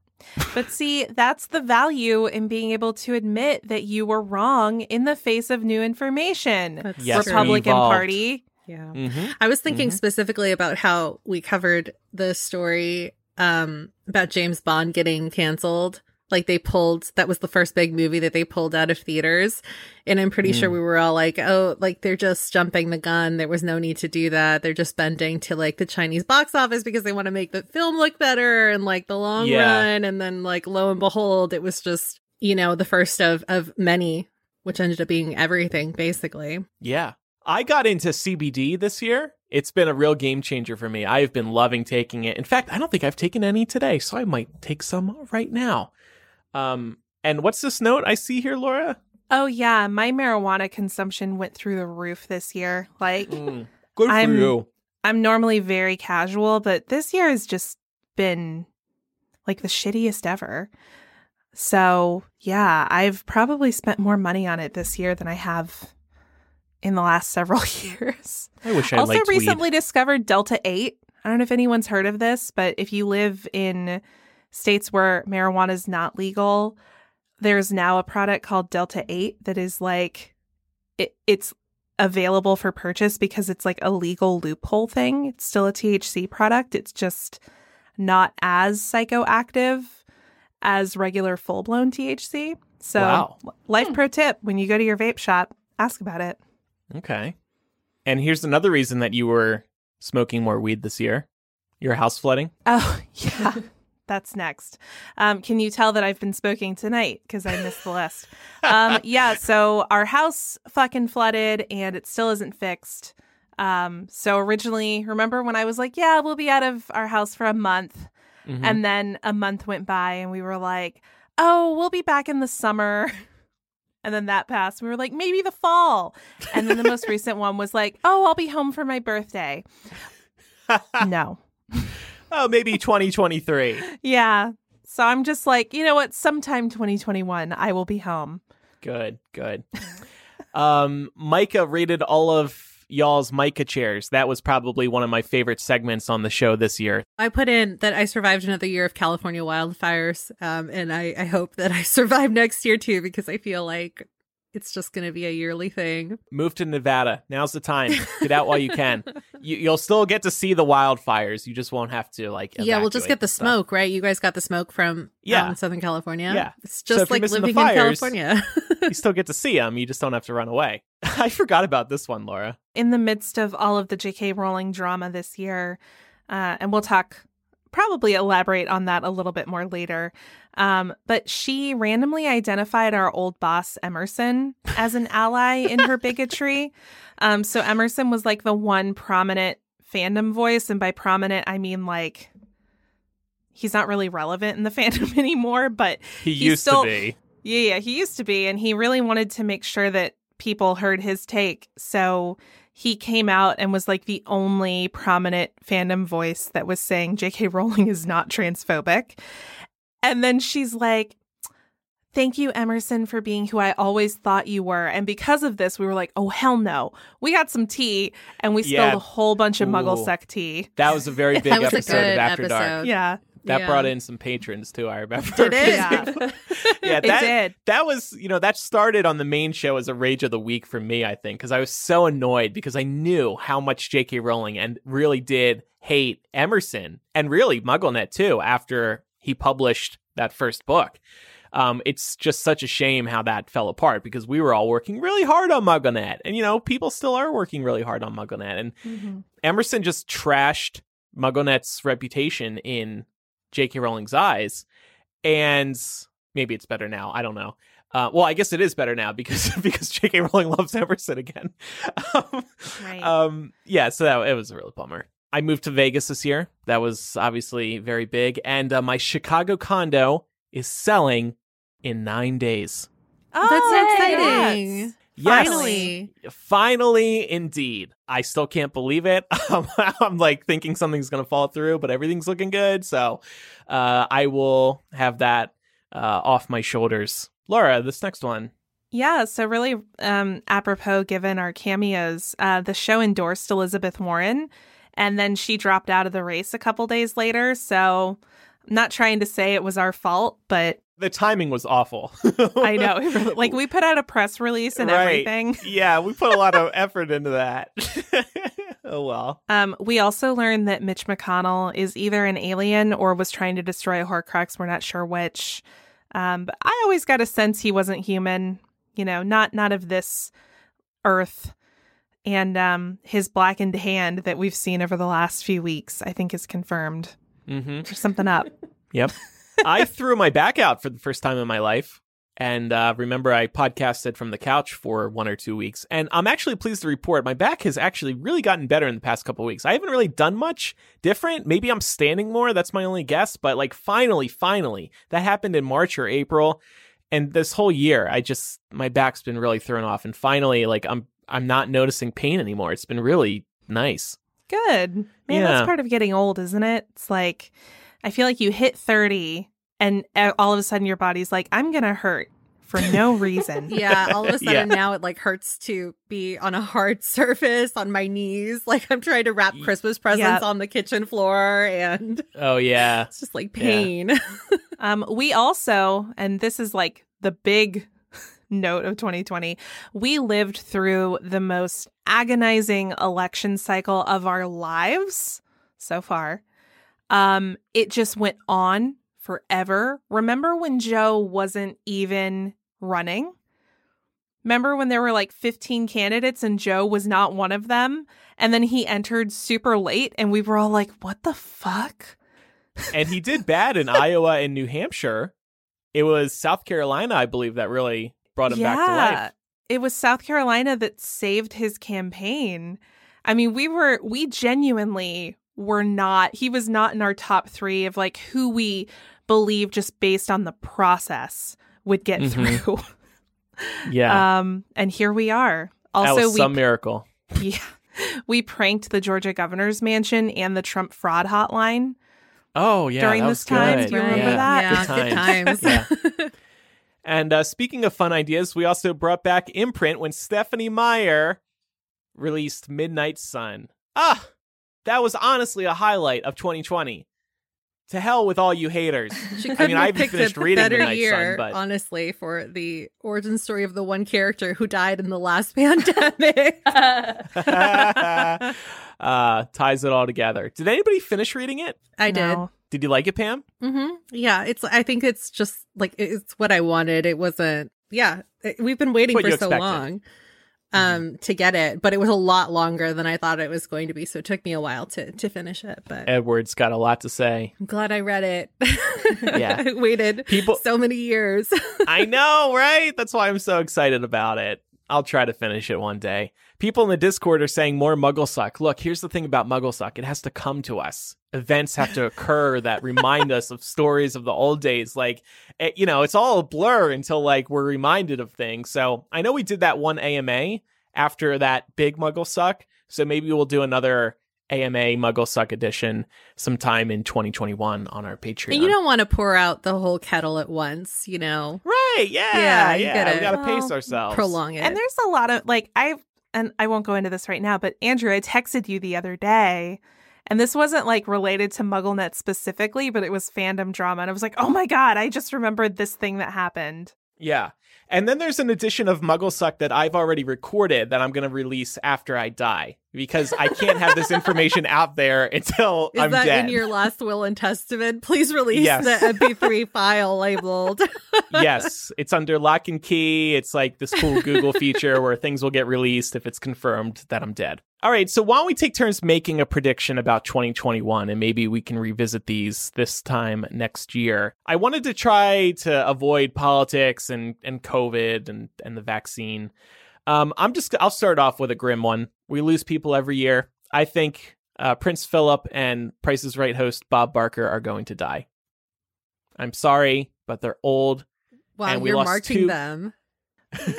But see, that's the value in being able to admit that you were wrong in the face of new information. That's Yes. Republican. Party. Yeah. Mm-hmm. I was thinking Mhm. specifically about how we covered the story um, about James Bond getting canceled. Like they pulled, that was the first big movie that they pulled out of theaters. And I'm pretty sure Mm. we were all like, oh, like they're just jumping the gun. There was no need to do that. They're just bending to like the Chinese box office because they want to make the film look better and like the long Yeah. run. And then like lo and behold, it was just, you know, the first of, of many, which ended up being everything basically. Yeah. I got into CBD this year. It's been a real game changer for me. I've been loving taking it. In fact, I don't think I've taken any today, so I might take some right now. Um, and what's this note I see here, Laura? Oh, yeah. My marijuana consumption went through the roof this year. Like, Mm, good for I'm- you. I'm normally very casual, but this year has just been like the shittiest ever. So, yeah, I've probably spent more money on it this year than I have in the last <laughs> several years. I wish I also recently weed. discovered Delta 8. I don't know if anyone's heard of this, but if you live in states where marijuana is not legal, there's now a product called Delta 8 that is like it, it's available for purchase because it's like a legal loophole thing. It's still a THC product. It's just not as psychoactive as regular full-blown THC. So, Wow. life hmm. pro tip, when you go to your vape shop, ask about it. Okay. And here's another reason that you were smoking more weed this year. Your house flooding. Oh, <laughs> yeah. That's next. Um, can you tell that I've been smoking tonight because I missed the list? Um, <laughs> yeah, so our house fucking flooded and it still isn't fixed. Um, so originally, remember when I was like, yeah, we'll be out of our house for a month. Mhm. And then a month went by and we were like, oh, we'll be back in the summer. <laughs> And then that passed. We were like, maybe the fall. And then the most <laughs> recent one was like, oh, I'll be home for my birthday. no. Oh, maybe 2023. Yeah. So I'm just like, you know what? Sometime 2021, I will be home. Good, good. um, Micah rated all of y'all's Micah chairs. That was probably one of my favorite segments on the show this year. I put in that I survived another year of California wildfires, um, and I, I hope that I <laughs> survive next year too because I feel like it's just going to be a yearly thing. Move to Nevada. Now's the time. Get out while you can. <laughs> You, you'll still get to see the wildfires. You just won't have to like. yeah, we'll just get the stuff. smoke, right? You guys got the smoke from Yeah. out in Southern California. Yeah. it's just you're like missing the living in California. <laughs> You still get to see them. You just don't have to run away. <laughs> I forgot about this one, Laura. In the midst of all of the J.K. Rowling drama this year, uh, and we'll talk, probably elaborate on that a little bit more later. Um, but she randomly identified our old boss, Emerson, as an ally in her bigotry. <laughs> Um, so Emerson was like the one prominent fandom voice. And by prominent, I mean like he's not really relevant in the <laughs> fandom anymore, but He used still- to be. yeah, yeah, he used to be, and he really wanted to make sure that people heard his take. So he came out and was like the only prominent fandom voice that was saying J.K. Rowling is not transphobic. And then she's like, Thank you, Emerson, for being who I always thought you were. And because of this, we were like, oh, hell no. We got some tea and we Yeah. spilled a whole bunch of muggle Ooh. sec tea. That was a very <laughs> big that a episode good of After episode. Dark. Yeah, That Yeah. brought in some patrons too. I remember. Did it? <laughs> Yeah. <laughs> yeah, it that did. that was you know that started on the main show as a rage of the week for me. I think because I was so annoyed because I knew how much J.K. Rowling and really did hate Emerson and really MuggleNet too after he published that first book. Um, it's just such a shame how that fell apart because we were all working really hard on MuggleNet, and you know people still are working really hard on MuggleNet, and Mhm. Emerson just trashed MuggleNet's reputation in J.K. Rowling's eyes, and maybe it's better now. I don't know. Uh, well, I guess it is better now because <laughs> because J.K. Rowling loves Emerson again. <laughs> um, Right. um, yeah, so that it was a real bummer. I moved to Vegas this year. That was obviously very big, and uh, my Chicago condo is selling in nine days. Oh, That's so exciting. Yes. Finally. Finally, indeed. I still can't believe it. <laughs> I'm like thinking something's going to fall through, but everything's looking good. So uh, I will have that uh, off my shoulders. Laura, this next one. Yeah, so really um, apropos given our cameos, uh, the show endorsed Elizabeth Warren, and then she dropped out of the race a couple days later. So I'm not trying to say it was our fault, but The timing was awful. I know. <laughs> like we put out a press release and Right. everything. yeah, we put a lot of <laughs> effort into that. <laughs> oh well. Um, we also learned that Mitch McConnell is either an alien or was trying to destroy a Horcrux. We're not sure which. Um, but I always got a sense he wasn't human. You know, not not of this Earth. And um, his blackened hand that we've seen over the last few weeks, I think, is confirmed. Mm-hmm. There's something up. Yep. I threw my back out for the first time in my life. And uh, remember, I podcasted from the couch for one or two weeks. And I'm actually pleased to report my back has actually really gotten better in the past couple weeks. I haven't really done much different. Maybe I'm standing more. That's my only guess. But like, finally, finally, that happened in March or April. And this whole year, I just, my back's been really thrown off. And finally, like, I'm, I'm not noticing pain anymore. It's been really nice. Good. Man, Yeah. that's part of getting old, isn't it? It's like, I feel like you hit 30 and uh, all of a sudden your body's like, I'm going to hurt for no <laughs> reason. Yeah, all of a sudden Yeah. now it like hurts to be on a hard <laughs> surface on my knees. Like I'm trying to wrap Christmas presents Yep. on the kitchen floor and Oh, yeah. <laughs> it's just like Yeah. pain. Um, we also, and this is like the big note of 2020, we lived through the most agonizing election cycle of our lives so far. Um, it just went on forever. Remember when Joe wasn't even running? Remember when there were like 15 candidates and Joe was not one of them? And then he entered super late and we were all like, what the fuck? and he did bad in <laughs> Iowa and New Hampshire. It was South Carolina, I believe, that really brought him back to life. It was South Carolina that saved his campaign. I mean, we were we genuinely were not he was not in our top 3 of like who we believe just based on the process would get Mhm. through. <laughs> Yeah, Um and here we are. that Also was we some miracle. <laughs> yeah, we pranked the Georgia governor's mansion and the Trump fraud hotline. Oh yeah, During that this time, good. do you remember yeah. that? Yeah, Good good times. times. <laughs> And uh, speaking of fun ideas, we also brought back Imprint when Stephenie Meyer released Midnight Sun. Ah, that was honestly a highlight of 2020. To hell with all you haters. <laughs> She I couldn't mean, I have haven't picked finished a reading better Midnight year, Sun, but honestly, for the origin story of the one character who died in the last <laughs> pandemic. <laughs> uh, ties it all together. Did anybody finish reading it? I did. No. Did you like it, Pam? hmm Yeah, it's. I think it's just like it's what I wanted. It wasn't. Yeah, it- we've been waiting What for so expected. long um to get it, but it was a lot longer than I thought it was going to be. So it took me a while to to finish it. But Edward's got a lot to say. I'm glad I read it. <laughs> Yeah. I waited People- so many years. <laughs> I know, right? That's why I'm so excited about it. I'll try to finish it one day. People in the Discord are saying more Mugglesuck. Look, here's the thing about Mugglesuck. It has to come to us. Events have to occur that remind us of stories of the old days. Like, it, you know, it's all a blur until like we're reminded of things. So I know we did that one AMA after that big Mugglesuck. So maybe we'll do another AMA Mugglesuck edition sometime in 2021 on our Patreon. You don't want to pour out the whole kettle at once, you know. right? Yeah, Yeah, yeah. gotta- we gotta pace Well, ourselves. Prolong it. And there's a lot of like I and I won't go into this right now, but Andrew, I texted you the other day, and this wasn't like related to MuggleNet specifically, but it was fandom drama, and I was like, oh my god, I just remembered this thing that happened. Yeah. And then there's an edition of Mugglesuck that I've already recorded that I'm going to release after I die because I can't have this information <laughs> out there until Is I'm that dead. in your last will and testament? Please release Yes. the MP3 file labeled. <laughs> yes, it's under lock and key. It's like this cool Google feature where things will get released if it's confirmed that I'm dead. All right, so why don't we take turns making a prediction about 2021 and maybe we can revisit these this time next year. I wanted to try to avoid politics and, and COVID and, and the vaccine. Um, I'm just I'll start off with a grim one. We lose people every year. I think uh, Prince Philip and Price is Right host Bob Barker are going to die. I'm sorry, but they're old. Wow, And we you're lost marking two- them. uh, <laughs>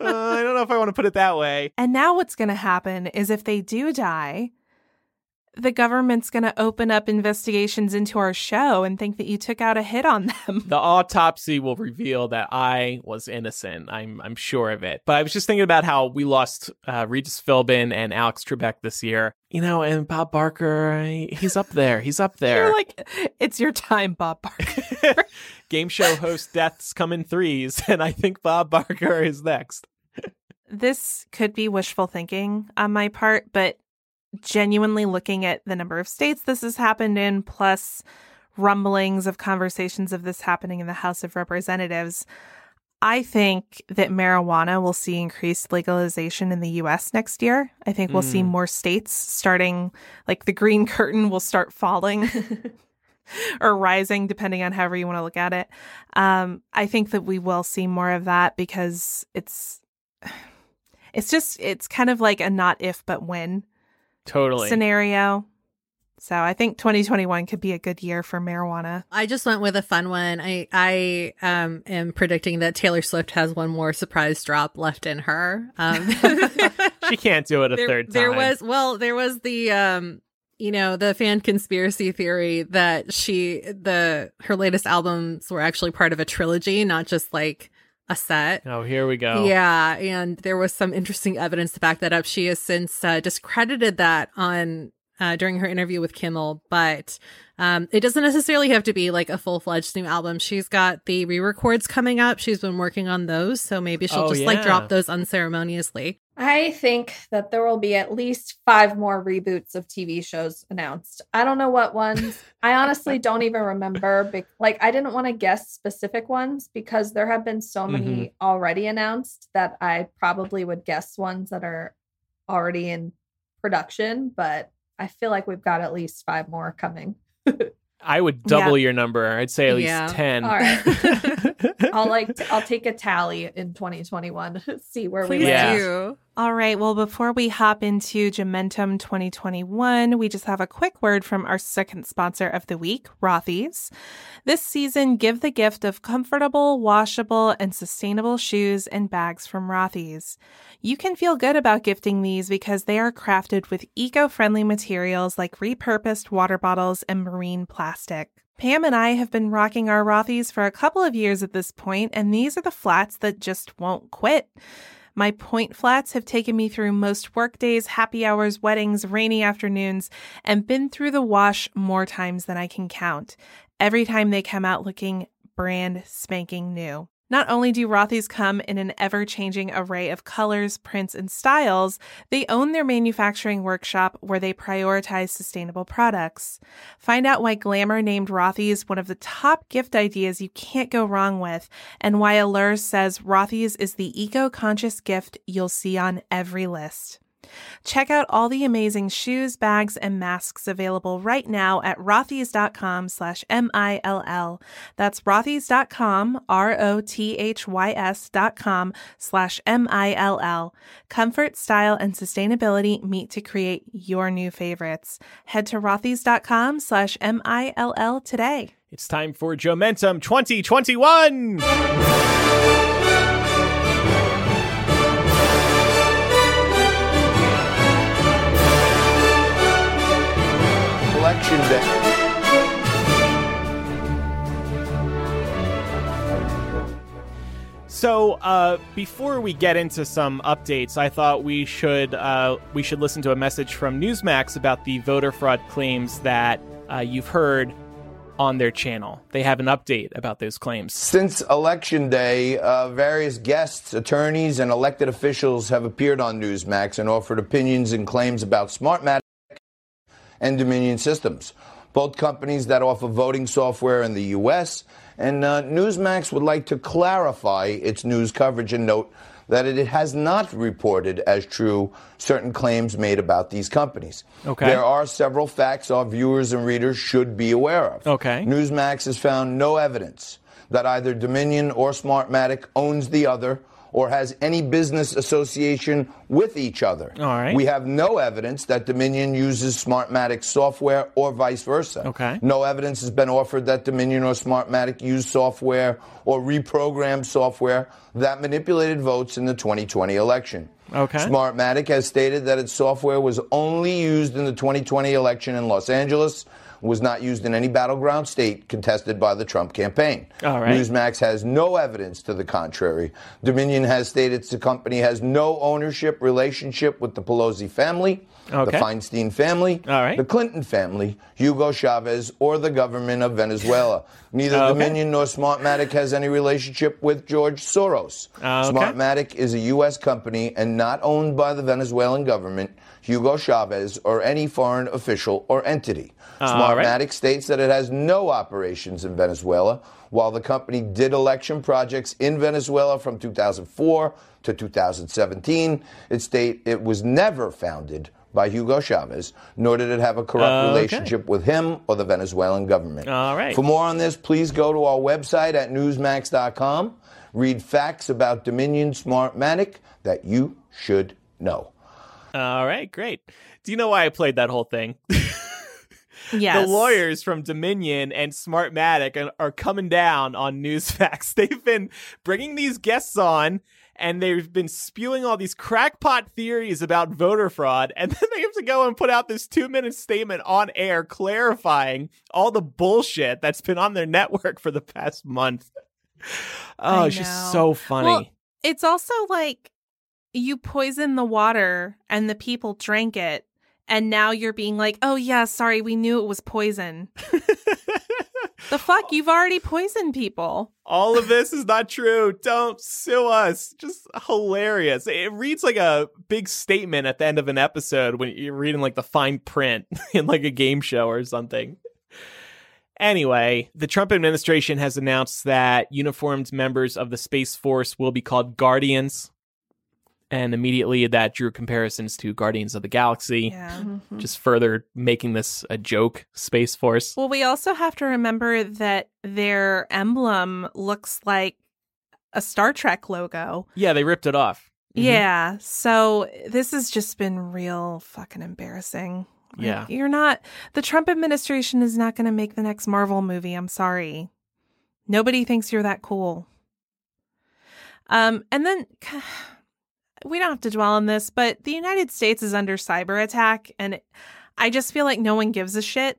I don't know if I want to put it that way. And now what's going to happen is if they do die, the government's going to open up investigations into our show and think that you took out a hit on them. The autopsy will reveal that I was innocent. I'm I'm sure of it. But I was just thinking about how we lost uh, Regis Philbin and Alex Trebek this year. You know, and Bob Barker, he's up there. He's up there. You're like, it's your time, Bob Barker. <laughs> Game show host deaths come in threes, and I think Bob Barker is next. this could be wishful thinking on my part, but genuinely looking at the number of states this has happened in, plus rumblings of conversations of this happening in the House of Representatives, I think that marijuana will see increased legalization in the US next year. I think we'll see Mm. more states starting, like the green <laughs> curtain will start falling. <laughs> or rising, depending on however you want to look at it. Um, I think that we will see more of that because it's <sighs> it's just it's kind of like a not if but when Totally. scenario. So I think 2021 could be a good year for marijuana. I just went with a fun one. I I um am predicting that Taylor Swift has one more surprise drop left in her. Um, <laughs> she can't do it a there, third time. there was well, there was the um you know the fan conspiracy theory that she the her latest albums were actually part of a trilogy, not just like a set. Oh, here we go. Yeah, and there was some interesting evidence to back that up. She has since uh, discredited that on uh, during her interview with Kimmel, but um, it doesn't necessarily have to be like a full fledged new album. She's got the re records coming up. She's been working on those, so maybe she'll Oh, just like drop those unceremoniously. I think that there will be at least five more reboots of TV shows announced. I don't know what ones. <laughs> I honestly don't even remember. Be- like, I didn't want to guess specific ones because there have been so many mm-hmm. already announced that I probably would guess ones that are already in production. But I feel like we've got at least five more coming. <laughs> I would double your number. I'd say at least Yeah. 10. All right. <laughs> I'll like t- I'll take a tally in 2021. See where we Please Yeah. land. do. All right. Well, before we hop into Joementum 2021, we just have a quick word from our second sponsor of the week, Rothy's. This season, give the gift of comfortable, washable, and sustainable shoes and bags from Rothy's. You can feel good about gifting these because they are crafted with eco friendly materials like repurposed water bottles and marine plastic. Pam and I have been rocking our Rothy's for a couple of years at this point, and these are the flats that just won't quit. My point flats have taken me through most workdays, happy hours, weddings, rainy afternoons, and been through the wash more times than I can count. Every time they come out looking brand spanking new. Not only do Rothy's come in an ever changing array of colors, prints, and styles, they own their manufacturing workshop where they prioritize sustainable products. Find out why Glamour named Rothy's one of the top gift ideas you can't go wrong with, and why Allure says Rothy's is the eco conscious gift you'll see on every list. Check out all the amazing shoes, bags, and masks available right now at rothys.com slash M-I-L-L. That's rothys.com, R-O-T-H-Y-S dot com slash M-I-L-L. Comfort, style, and sustainability meet to create your new favorites. Head to rothys.com slash M-I-L-L today. It's time for Joementum 2021. Day. So, uh, before we get into some updates, I thought we should uh, we should listen to a message from Newsmax about the voter fraud claims that uh, you've heard on their channel. They have an update about those claims. Since Election Day, uh, various guests, attorneys, and elected officials have appeared on Newsmax and offered opinions and claims about smart Smartmatic and Dominion Systems, both companies that offer voting software in the U.S. And uh, Newsmax would like to clarify its news coverage and note that it has not reported as true certain claims made about these companies. Okay. There are several facts our viewers and readers should be aware of. Okay. Newsmax has found no evidence that either Dominion or Smartmatic owns the other or has any business association with each other. All right. We have no evidence that Dominion uses Smartmatic software or vice versa. Okay. No evidence has been offered that Dominion or Smartmatic used software or reprogrammed software that manipulated votes in the 2020 election. Okay. Smartmatic has stated that its software was only used in the 2020 election in Los Angeles, was not used in any battleground state contested by the Trump campaign. Right. Newsmax has no evidence to the contrary. Dominion has stated the company has no ownership relationship with the Pelosi family, Okay. the Feinstein family, right. the Clinton family, Hugo Chavez, or the government of Venezuela. <laughs> Neither Okay. Dominion nor Smartmatic has any relationship with George Soros. Okay. Smartmatic is a U.S. company and not owned by the Venezuelan government, Hugo Chavez, or any foreign official or entity. All right. Smartmatic states that it has no operations in Venezuela. While the company did election projects in Venezuela from 2004 to 2017, it state it was never founded by Hugo Chavez, nor did it have a corrupt relationship with him or the Venezuelan government. All right. For more on this, please go to our website at newsmax.com. Read facts about Dominion Smartmatic that you should know. All right, great. Do you know why I played that whole thing? <laughs> Yes. The lawyers from Dominion and Smartmatic are- coming down on Newsmax. <laughs> They've been bringing these guests on and they've been spewing all these crackpot theories about voter fraud. And <laughs> then they have to go and put out this two minute statement on air clarifying all the bullshit that's been on their network for the past month. Oh, it's just so funny. Well, it's also like you poison the water and the people drank it. And now you're being like, oh, yeah, sorry, we knew it was poison. <laughs> the fuck? You've already poisoned people. all of this is not true. Don't sue us. Just hilarious. It reads like a big statement at the end of an episode when you're reading like the fine print <laughs> in like a game show or something. Anyway, the Trump administration has announced that uniformed members of the Space Force will be called Guardians. And immediately that drew comparisons to Guardians of the Galaxy, Yeah. just further making this a joke, Space Force. Well, we also have to remember that their emblem looks like a Star Trek logo. Yeah, they ripped it off. Mhm. Yeah. So this has just been real fucking embarrassing. Like, Yeah. You're not, the Trump administration is not going to make the next Marvel movie. I'm sorry. Nobody thinks you're that cool. Um, and then <sighs> we don't have to dwell on this, but the United States is under cyber attack, and I just feel like no one gives a shit.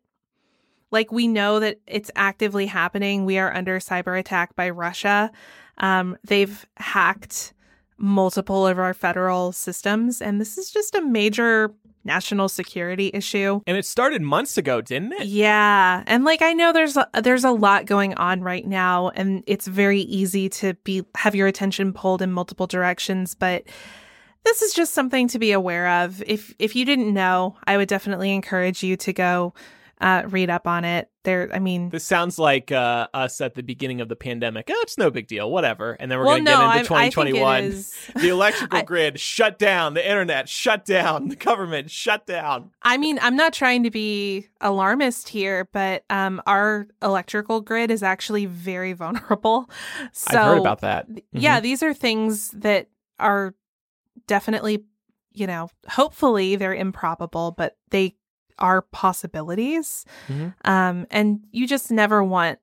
Like we know that it's actively happening. We are under cyber attack by Russia. Um, they've hacked multiple of our federal systems, and this is just a major national security issue. And it started months ago, didn't it? Yeah, and like I know there's a, there's a lot going on right now, and it's very easy to be have your attention pulled in multiple directions. But this is just something to be aware of. If if you didn't know, I would definitely encourage you to go uh, read up on it. There, I mean, This sounds like uh, us at the beginning of the pandemic. Oh, it's no big deal, whatever. And then we're well, going to no, get into I think it 2021. is- the electrical <laughs> I- grid shut down, the internet shut down, the government shut down. I mean, I'm not trying to be alarmist here, but um, our electrical grid is actually very vulnerable. So I've heard about that. th- Mhm. yeah, these are things that are definitely, you know, hopefully they're improbable, but they are possibilities. Mhm. Um, and you just never want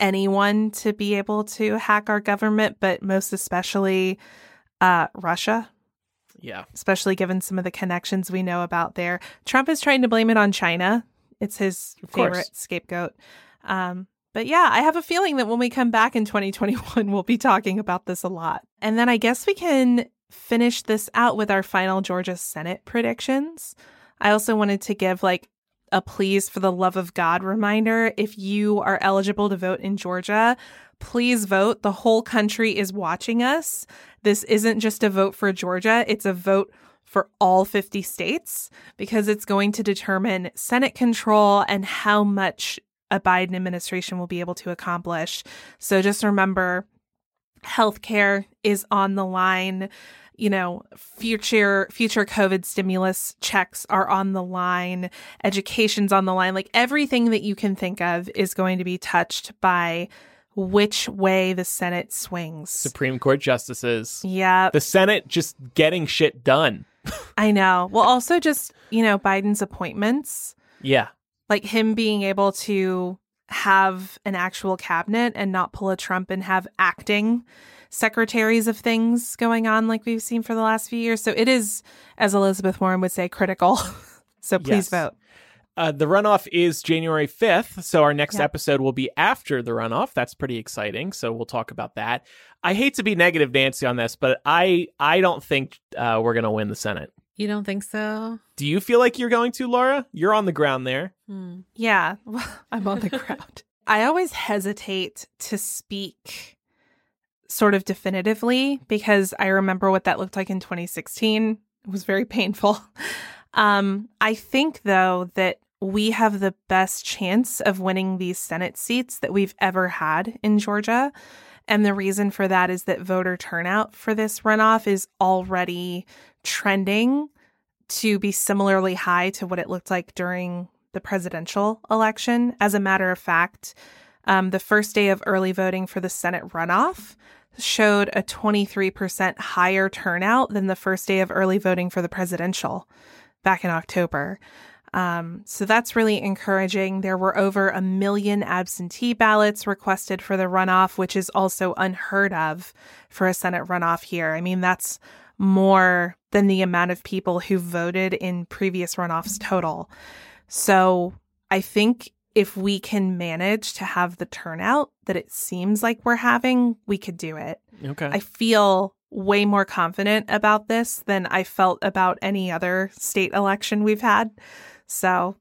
anyone to be able to hack our government, but most especially uh, Russia Yeah. especially given some of the connections we know about there. Trump is trying to blame it on China. It's his Of course. favorite scapegoat. Um, but yeah, I have a feeling that when we come back in 2021, <laughs> we'll be talking about this a lot. And then I guess we can finish this out with our final Georgia Senate predictions. I also wanted to give like a please for the love of God reminder. If you are eligible to vote in Georgia, please vote. The whole country is watching us. This isn't just a vote for Georgia, it's a vote for all 50 states because it's going to determine Senate control and how much a Biden administration will be able to accomplish. So just remember healthcare is on the line. You know, future future COVID stimulus checks are on the line, education's on the line. Like everything that you can think of is going to be touched by which way the Senate swings. Supreme Court justices. Yeah, The Senate just getting shit done. <laughs> I know. Well, also just, you know, Biden's appointments, Yeah. like him being able to have an actual cabinet and not pull a Trump and have acting secretaries of things going on like we've seen for the last few years. So it is, as Elizabeth Warren would say, critical. <laughs> so please Yes. vote. Uh, the runoff is January 5th, so our next Yep. episode will be after the runoff. That's pretty exciting, so we'll talk about that. I hate to be negative, Nancy, on this, but I I don't think uh, we're going to win the Senate. You don't think so? Do you feel like you're going to, Laura? You're on the ground there. Hmm. Yeah, well, <laughs> I'm on the <laughs> ground. I always hesitate to speak sort of definitively because I remember what that looked like in 2016. It was very painful. <laughs> Um, I think, though, that we have the best chance of winning these Senate seats that we've ever had in Georgia. And the reason for that is that voter turnout for this runoff is already trending to be similarly high to what it looked like during the presidential election. As a matter of fact, um, the first day of early voting for the Senate runoff showed a 23% higher turnout than the first day of early voting for the presidential back in October. Um, so that's really encouraging. There were over a million absentee ballots requested for the runoff, which is also unheard of for a Senate runoff here. I mean, that's more than the amount of people who voted in previous runoffs total. So I think if we can manage to have the turnout that it seems like we're having, we could do it. Okay. I feel way more confident about this than I felt about any other state election we've had. So,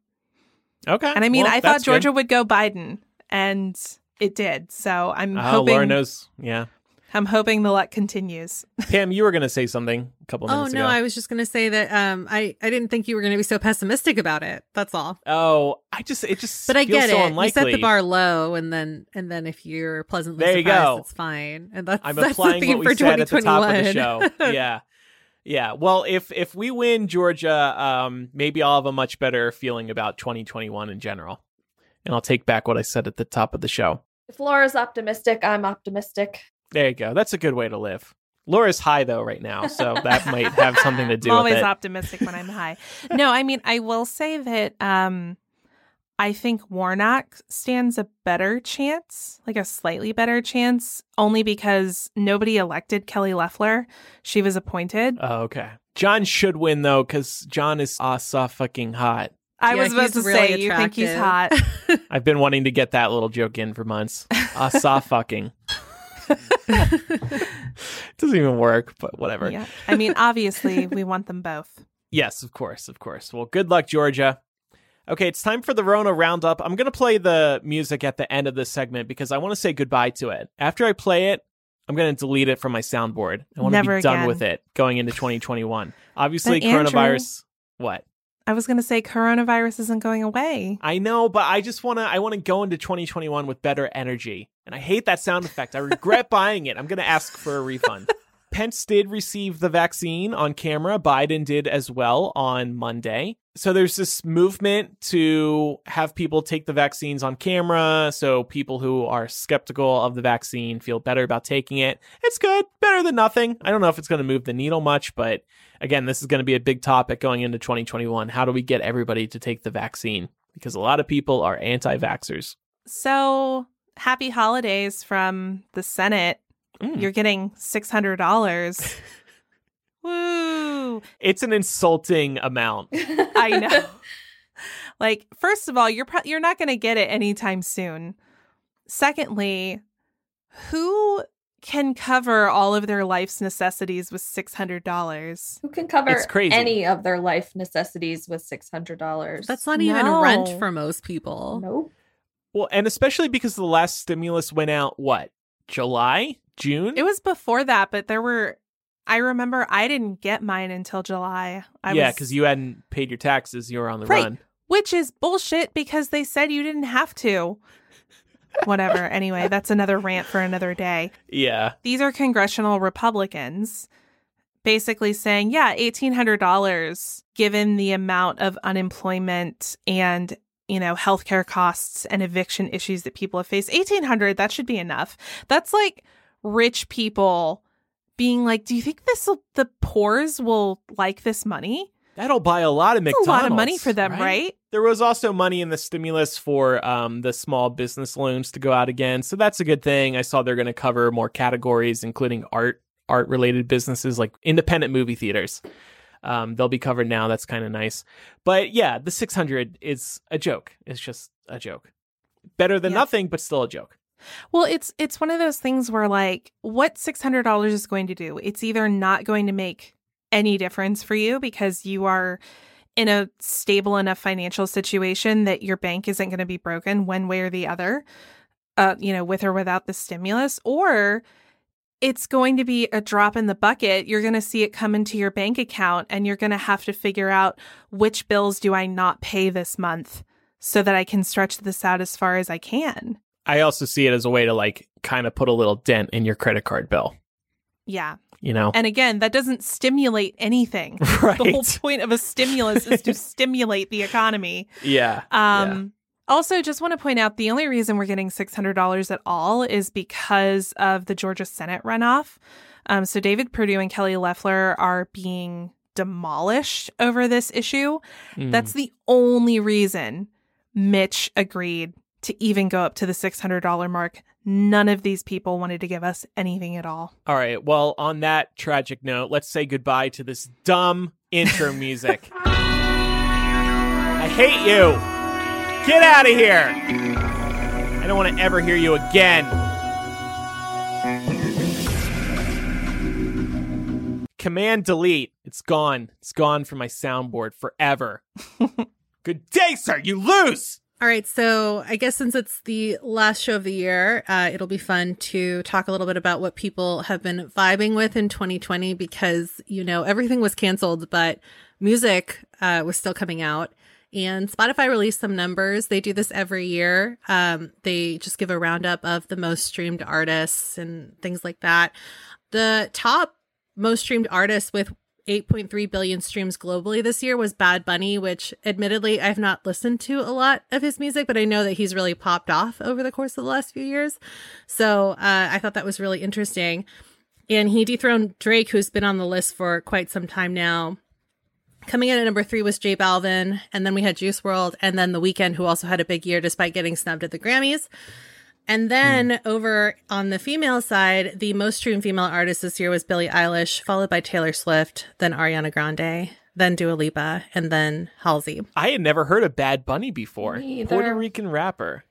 okay. and I mean, Well, I thought Georgia good. would go Biden, and it did. So I'm Oh, hoping. Laura knows. Yeah. I'm hoping the luck continues. <laughs> Pam, you were going to say something a couple Oh minutes no, ago. I was just gonna say that um I I didn't think you were gonna be so pessimistic about it. That's all. Oh, I just it just But I feels get so it. unlikely. You set the bar low, and then and then if you're pleasantly There you go. it's fine. And that's I'm that's applying the theme what we for said at the top of the show. <laughs> Yeah. Yeah. Well, if if we win Georgia, um, maybe I'll have a much better feeling about 2021 in general. And I'll take back what I said at the top of the show. If Laura's optimistic, I'm optimistic. There you go. That's a good way to live. Laura's high though right now, so that <laughs> might have something to do I'm with always optimistic when I'm high. No, I mean, I will say that um, I think Warnock stands a better chance, like a slightly better chance, only because nobody elected Kelly Loeffler. She was appointed. Oh, okay. Jon should win though, because Jon is awesome fucking hot. I Yeah, was about to really say, you think he's hot. <laughs> I've been wanting to get that little joke in for months. <laughs> Asa fucking. <laughs> Doesn't even work, but whatever. yeah. I mean, obviously, we <laughs> want them both. Yes, of course, of course. Well, good luck, Georgia. Okay, it's time for the Rona Roundup. I'm going to play the music at the end of this segment because I want to say goodbye to it. After I play it, I'm going to delete it from my soundboard. I want to be done again. with it going into 2021. Obviously, But Andrew- coronavirus. What? I was going to say coronavirus isn't going away. I know, but I just want to I want to go into 2021 with better energy. And I hate that sound effect. I regret <laughs> buying it. I'm going to ask for a refund. Pence did receive the vaccine on camera. Biden did as well on Monday. So there's this movement to have people take the vaccines on camera so people who are skeptical of the vaccine feel better about taking it. It's good, better than nothing. I don't know if it's going to move the needle much, but again, this is going to be a big topic going into 2021. How do we get everybody to take the vaccine? Because a lot of people are anti vaxxers. So happy holidays from the Senate. Mm. You're getting $600. <laughs> Woo. It's an insulting amount. <laughs> I know. like, first of all, you're pro- you're not going to get it anytime soon. Secondly, who can cover all of their life's necessities with $600? Who can cover It's crazy. any of their life necessities with six hundred dollars? That's not even rent for most people. nope. Well, and especially because the last stimulus went out, what, July? June? It was before that, but there were I remember I didn't get mine until July. I yeah, was- because you hadn't paid your taxes. You were on the Right. run. which is bullshit because they said you didn't have to. <laughs> Whatever. anyway, that's another rant for another day. Yeah. These are congressional Republicans basically saying, yeah, $1,800 given the amount of unemployment and you know, healthcare costs and eviction issues that people have faced. 1800, that should be enough. That's like rich people being like, "Do you think this the poors will like this money?" That'll buy a lot of It's McDonald's. a lot of money for them, right? There was also money in the stimulus for um, the small business loans to go out again, so that's a good thing. I saw they're going to cover more categories, including art, art related businesses like independent movie theaters. Um, they'll be covered now. That's kind of nice. But yeah, the 600 is a joke. It's just a joke. Better than Yeah. nothing, but still a joke. Well, it's it's one of those things where like what $600 is going to do. It's either not going to make any difference for you because you are in a stable enough financial situation that your bank isn't going to be broken one way or the other. Uh, you know, with or without the stimulus or it's going to be a drop in the bucket. You're going to see it come into your bank account and you're going to have to figure out which bills do I not pay this month so that I can stretch this out as far as I can. I also see it as a way to like kind of put a little dent in your credit card bill. Yeah. You know, And again, that doesn't stimulate anything. right? <laughs> The whole point of a stimulus is to <laughs> stimulate the economy. yeah. Um, Also, just want to point out the only reason we're getting $600 at all is because of the Georgia Senate runoff. Um, so, David Perdue and Kelly Loeffler are being demolished over this issue. Mm. That's the only reason Mitch agreed to even go up to the $600 mark. None of these people wanted to give us anything at all. All right. Well, on that tragic note, let's say goodbye to this dumb intro music. <laughs> I hate you. Get out of here. I don't want to ever hear you again. Command delete. It's gone. It's gone from my soundboard forever. <laughs> Good day, sir. You lose. All right, so I guess since it's the last show of the year, uh, it'll be fun to talk a little bit about what people have been vibing with in 2020 because, you know, everything was canceled, but music uh, was still coming out. And Spotify released some numbers. They do this every year. Um, they just give a roundup of the most streamed artists and things like that. The top most streamed artists with 8.3 billion streams globally this year was Bad Bunny, which admittedly I've not listened to a lot of his music, but I know that he's really popped off over the course of the last few years. So uh, I thought that was really interesting. And he dethroned Drake, who's been on the list for quite some time now. Coming in at number three was J Balvin, and then we had Juice WRLD, and then The Weeknd, who also had a big year despite getting snubbed at the Grammys. And then hmm. over on the female side, the most streamed female artist this year was Billie Eilish, followed by Taylor Swift, then Ariana Grande, then Dua Lipa, and then Halsey. I had never heard of Bad Bunny before. Me. Puerto Rican rapper.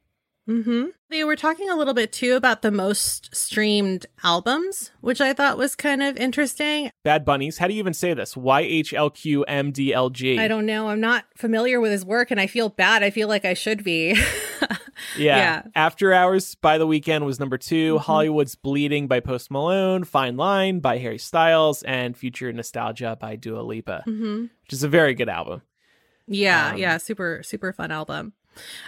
Mm-hmm. They were talking a little bit too about the most streamed albums, which I thought was kind of interesting. Bad Bunny's. How do you even say this? Y H L Q M D L G. I don't know. I'm not familiar with his work and I feel bad. I feel like I should be. <laughs> Yeah. Yeah. After Hours by The Weeknd was number 2 Mhm. Hollywood's Bleeding by Post Malone, Fine Line by Harry Styles, and Future Nostalgia by Dua Lipa, mm-hmm. which is a very good album. Yeah, Um, yeah, super, super fun album.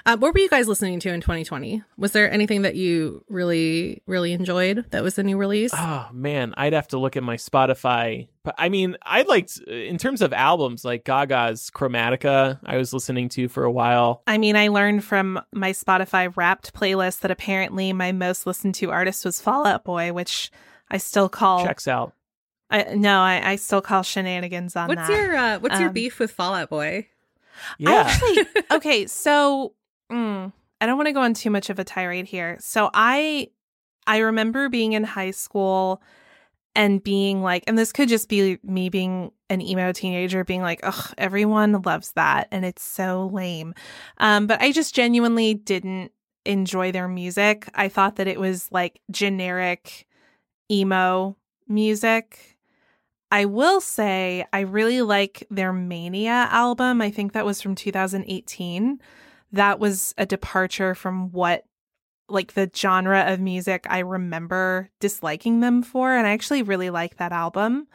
Uh, what were you guys listening to in 2020? Was there anything that you really, really enjoyed that was a new release? Oh man, I'd have to look at my Spotify. But I mean, I liked in terms of albums like Gaga's Chromatica. I was listening to for a while. I mean, I learned from my Spotify wrapped playlist that apparently my most listened to artist was Fall Out Boy, which I still call. Checks out. I, no, I, I still call shenanigans on what's that. your uh, What's your Um, beef with Fall Out Boy? Yeah. actually <laughs> okay. So mm, I don't want to go on too much of a tirade here. So I I remember being in high school and being like, and this could just be me being an emo teenager, being like, ugh, everyone loves that, and it's so lame. Um, but I just genuinely didn't enjoy their music. I thought that it was like generic emo music. I will say I really like their Mania album. I think that was from 2018. That was a departure from what like the genre of music I remember disliking them for and I actually really like that album.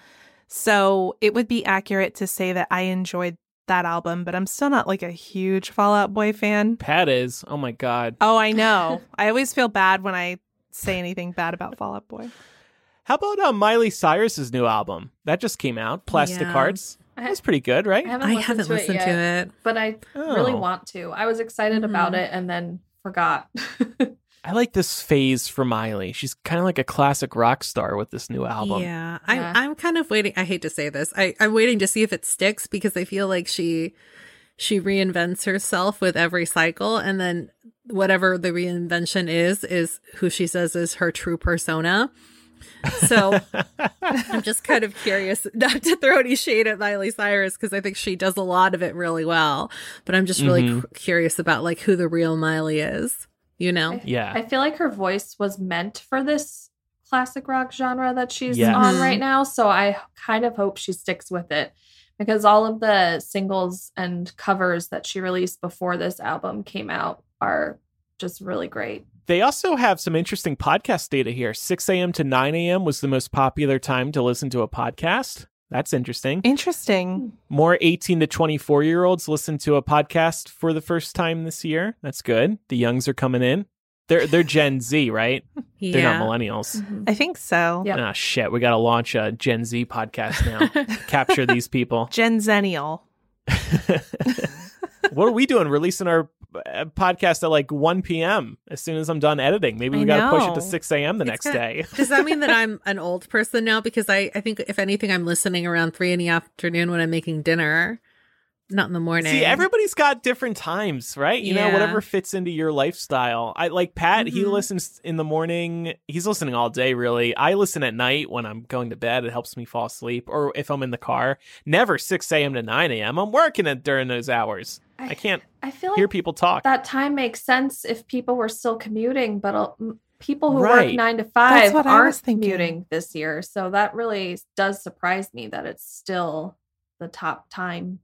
So, it would be accurate to say that I enjoyed that album, but I'm still not like a huge Fall Out Boy fan. Pat is. Oh my god. Oh, I know. I always feel bad when I say anything bad about Fall Out Boy. How about uh, Miley Cyrus's new album? That just came out. Plastic Yeah. Hearts. I, That's pretty good, right? I haven't I listened, haven't to, listened it to it. but I really Oh. want to. I was excited about Mhm. it and then forgot. <laughs> I like this phase for Miley. She's kind of like a classic rock star with this new album. Yeah, Yeah. I'm. I'm kind of waiting. I hate to say this. I, I'm waiting to see if it sticks because I feel like she she reinvents herself with every cycle, and then whatever the reinvention is is who she says is her true persona. So <laughs> I'm just kind of curious not to throw any shade at Miley Cyrus because I think she does a lot of it really well. But I'm just really Mhm. cu- curious about like who the real Miley is. You know? Yeah. I feel like her voice was meant for this classic rock genre that she's Yes. on right now. So I kind of hope she sticks with it because all of the singles and covers that she released before this album came out are just really great. They also have some interesting podcast data here. 6 a.m. to 9 a.m. was the most popular time to listen to a podcast. That's interesting. Interesting. More 18 to 24 year olds listen to a podcast for the first time this year. That's good. The youngs are coming in. They're they're Gen Z, right? <laughs> They're not millennials. Mhm. I think so. Yeah. Ah, shit. We got to launch a Gen Z podcast now. <laughs> Capture these people. Gen Zennial. <laughs> what are we doing? Releasing our podcast at like 1 p.m. as soon as I'm done editing. Maybe we got to push it to 6 a.m. the It's next kinda- day. <laughs> Does that mean that <laughs> I'm an old person now? Because I, I think if anything, I'm listening around three in the afternoon when I'm making dinner, not in the morning. See, everybody's got different times, right? You know, whatever fits into your lifestyle. I like Pat, he Mhm. listens in the morning. He's listening all day, really. I listen at night when I'm going to bed. It helps me fall asleep. Or if I'm in the car, never 6 a.m. to 9 a.m. I'm working it during those hours. I can't I feel like hear people talk. that time makes sense if people were still commuting, but uh, people who Right. work nine to five what I aren't thinking. commuting this year. So that really does surprise me that it's still the top time.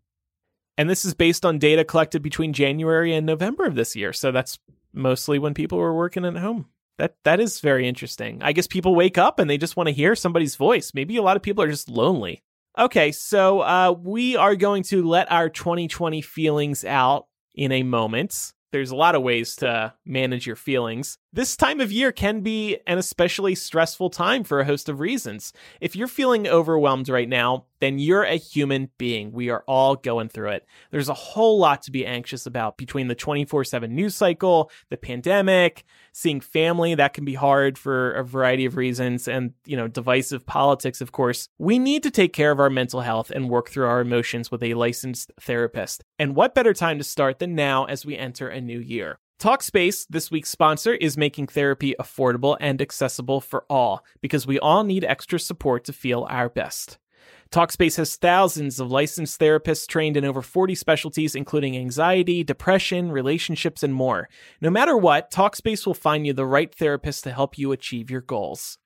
And this is based on data collected between January and November of this year. So that's mostly when people were working at home. That that is very interesting. I guess people wake up and they just want to hear somebody's voice. Maybe a lot of people are just lonely. Okay, so uh, we are going to let our 2020 feelings out in a moment. There's a lot of ways to manage your feelings. This time of year can be an especially stressful time for a host of reasons. If you're feeling overwhelmed right now, then you're a human being. We are all going through it. There's a whole lot to be anxious about between the 24 7 news cycle, the pandemic, seeing family. That can be hard for a variety of reasons, and, you know, divisive politics, of course. We need to take care of our mental health and work through our emotions with a licensed therapist. And what better time to start than now as we enter a new year? Talkspace, this week's sponsor, is making therapy affordable and accessible for all because we all need extra support to feel our best. Talkspace has thousands of licensed therapists trained in over 40 specialties, including anxiety, depression, relationships, and more. No matter what, Talkspace will find you the right therapist to help you achieve your goals.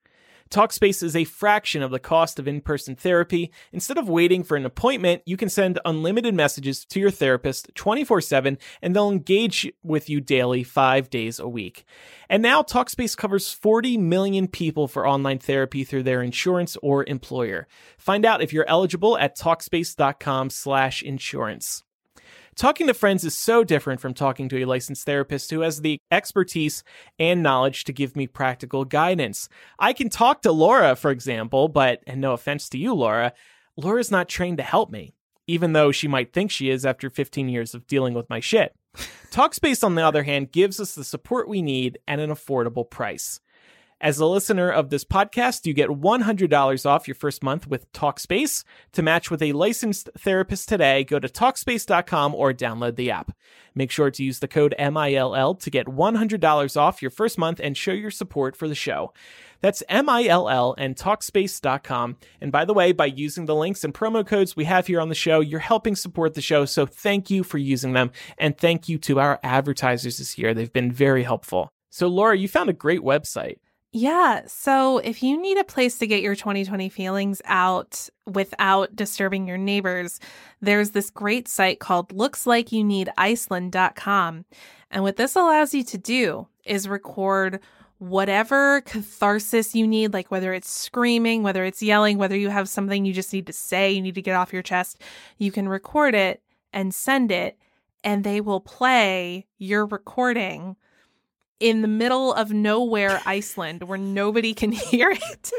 Talkspace is a fraction of the cost of in person therapy. Instead of waiting for an appointment, you can send unlimited messages to your therapist 24 7 and they'll engage with you daily, five days a week. And now Talkspace covers 40 million people for online therapy through their insurance or employer. Find out if you're eligible at Talkspace.com slash insurance. Talking to friends is so different from talking to a licensed therapist who has the expertise and knowledge to give me practical guidance. I can talk to Laura, for example, but, and no offense to you, Laura, Laura's not trained to help me, even though she might think she is after 15 years of dealing with my shit. <laughs> Talkspace, on the other hand, gives us the support we need at an affordable price. As a listener of this podcast, you get $100 off your first month with Talkspace. To match with a licensed therapist today, go to Talkspace.com or download the app. Make sure to use the code MILL to get $100 off your first month and show your support for the show. That's M-I-L-L and Talkspace.com. And by the way, by using the links and promo codes we have here on the show, you're helping support the show. So thank you for using them. And thank you to our advertisers this year. They've been very helpful. So Laura, you found a great website. Yeah. So if you need a place to get your 2020 feelings out without disturbing your neighbors, there's this great site called lookslikeyouneediceland.com. And what this allows you to do is record whatever catharsis you need, like whether it's screaming, whether it's yelling, whether you have something you just need to say, you need to get off your chest, you can record it and send it, and they will play your recording in the middle of nowhere Iceland where nobody can <laughs> hear it.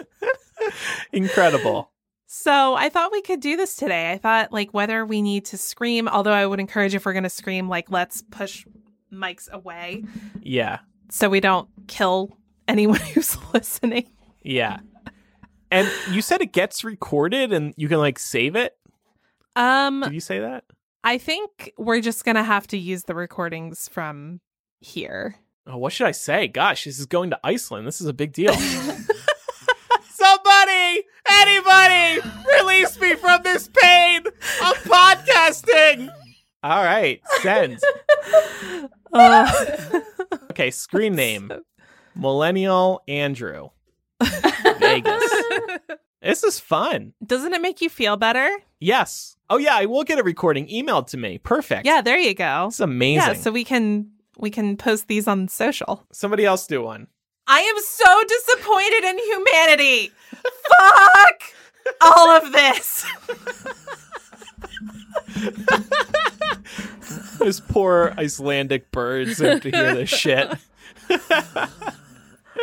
Incredible. So I thought we could do this today. I thought like whether we need to scream, although I would encourage if we're going to scream, like let's push mics away Yeah. so we don't kill anyone <laughs> who's listening. Yeah. And you said it gets recorded and you can like save it. Um, Did you say that? I think we're just going to have to use the recordings from here. Oh, what should I say? Gosh, this is going to Iceland. This is a big deal. <laughs> Somebody, anybody, release me from this pain of podcasting. All right, send. Uh, Okay, screen name <laughs> Millennial Andrew. Vegas. This is fun. doesn't it make you feel better? Yes. Oh yeah, I will get a recording emailed to me. Perfect. Yeah, there you go. It's amazing. Yeah, so we can we can post these on social. Somebody else do one. I am so disappointed in humanity. Fuck all of this. <laughs> Those poor Icelandic birds have to hear this shit. <laughs>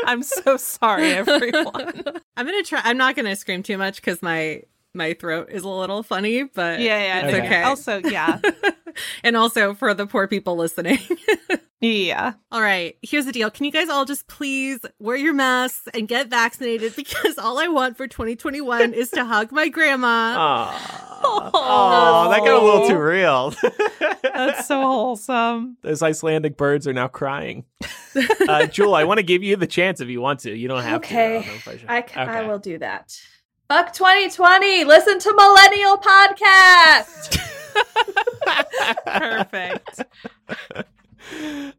I'm so sorry, everyone. I'm gonna try. I'm not gonna scream too much because my my throat is a little funny, but Yeah, yeah, it's Okay. okay. Also, yeah, <laughs> <laughs> and also for the poor people listening. <laughs> yeah. all right, here's the deal. Can you guys all just please wear your masks and get vaccinated? <laughs> Because all I want for 2021 is to hug my grandma. Aww. Oh, that got a little too real. That's so wholesome. Those Icelandic birds are now crying. Uh, Jule, I want to give you the chance if you want to. You don't have Okay. to. though, no pressure. I, c- I Okay. will do that. Fuck 2020. Listen to Millennial Podcast. <laughs> Perfect.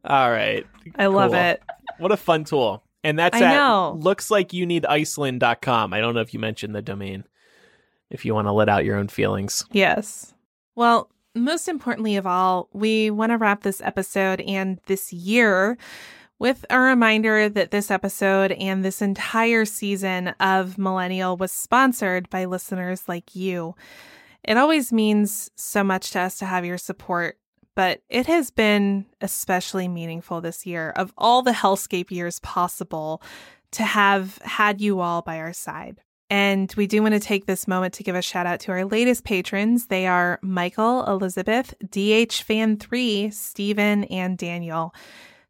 All right. I love it. What a fun tool. And that's I at know. looks like you need Iceland.com. I don't know if you mentioned the domain. If you want to let out your own feelings. Yes. Well, most importantly of all, we want to wrap this episode and this year with a reminder that this episode and this entire season of Millennial was sponsored by listeners like you. It always means so much to us to have your support, but it has been especially meaningful this year of all the hellscape years possible to have had you all by our side. And we do want to take this moment to give a shout out to our latest patrons. They are Michael, Elizabeth, DH Fan 3, Stephen, and Daniel.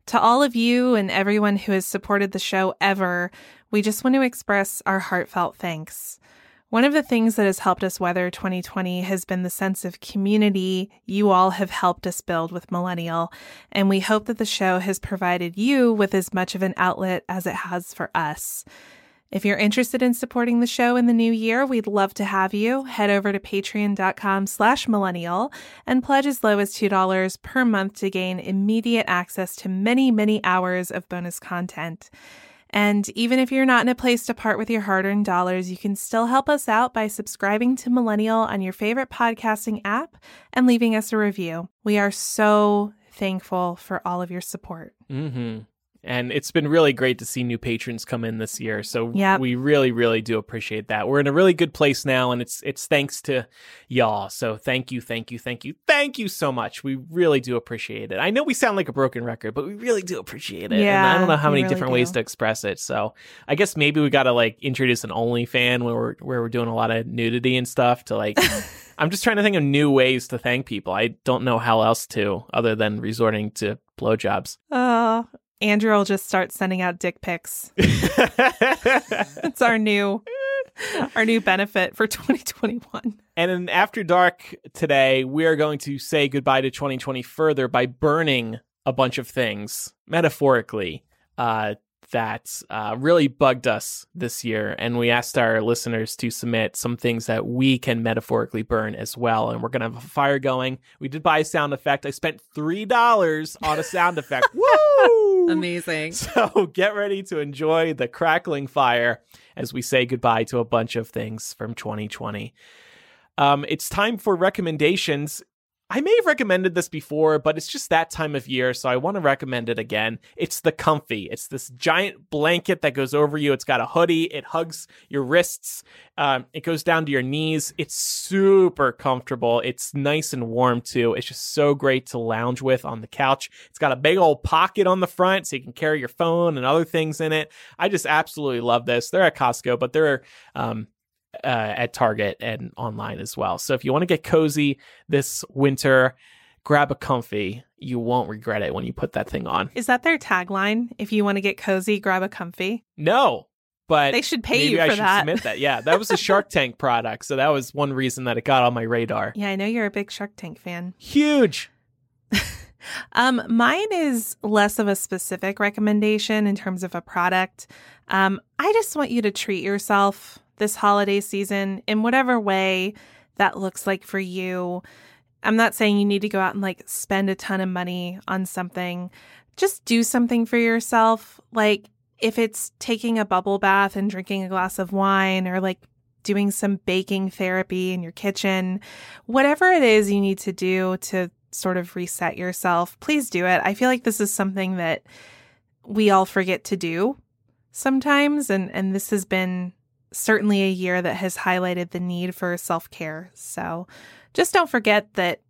To all of you and everyone who has supported the show ever, we just want to express our heartfelt thanks. One of the things that has helped us weather 2020 has been the sense of community you all have helped us build with Millennial, and we hope that the show has provided you with as much of an outlet as it has for us. If you're interested in supporting the show in the new year, we'd love to have you. Head over to patreon.com slash millennial and pledge as low as $2 per month to gain immediate access to many, many hours of bonus content. And even if you're not in a place to part with your hard earned dollars, you can still help us out by subscribing to Millennial on your favorite podcasting app and leaving us a review. We are so thankful for all of your support. Mm-hmm. And it's been really great to see new patrons come in this year. So Yep. we really, really do appreciate that. We're in a really good place now, and it's it's thanks to y'all. So thank you, thank you, thank you, thank you so much. We really do appreciate it. I know we sound like a broken record, but we really do appreciate it. and I don't know how many really different ways to express it. So I guess maybe we got to like introduce an OnlyFan where we're where we're doing a lot of nudity and stuff to like. <laughs> I'm just trying to think of new ways to thank people. I don't know how else to, other than resorting to blowjobs. Uh, Andrew will just start sending out dick pics. <laughs> It's our new our new benefit for 2021. And in After Dark today, we are going to say goodbye to 2020 further by burning a bunch of things, metaphorically, uh, that uh, really bugged us this year. And we asked our listeners to submit some things that we can metaphorically burn as well. And we're going to have a fire going. We did buy a sound effect. I spent $3 on a sound effect. <laughs> Woo! Amazing. <laughs> So get ready to enjoy the crackling fire as we say goodbye to a bunch of things from 2020. Um, it's time for recommendations. I may have recommended this before, but it's just that time of year, so I want to recommend it again. It's the Comfy. It's this giant blanket that goes over you. It's got a hoodie. It hugs your wrists. Um, it goes down to your knees. It's super comfortable. It's nice and warm too. It's just so great to lounge with on the couch. It's got a big old pocket on the front, so you can carry your phone and other things in it. I just absolutely love this. They're at Costco, but they're um, uh, at Target and online as well. So if you want to get cozy this winter, grab a comfy. You won't regret it when you put that thing on. Is that their tagline? If you want to get cozy, grab a comfy. No, but They should pay maybe you I for should that. submit that. Yeah, that was a <laughs> Shark Tank product, so that was one reason that it got on my radar. Yeah, I know you're a big Shark Tank fan. Huge. <laughs> Um, mine is less of a specific recommendation in terms of a product. Um, I just want you to treat yourself this holiday season in whatever way that looks like for you. I'm not saying you need to go out and like spend a ton of money on something. Just do something for yourself. Like if it's taking a bubble bath and drinking a glass of wine or like doing some baking therapy in your kitchen, whatever it is you need to do to sort of reset yourself, please do it. I feel like this is something that we all forget to do sometimes and and this has been certainly a year that has highlighted the need for self-care. So, just don't forget that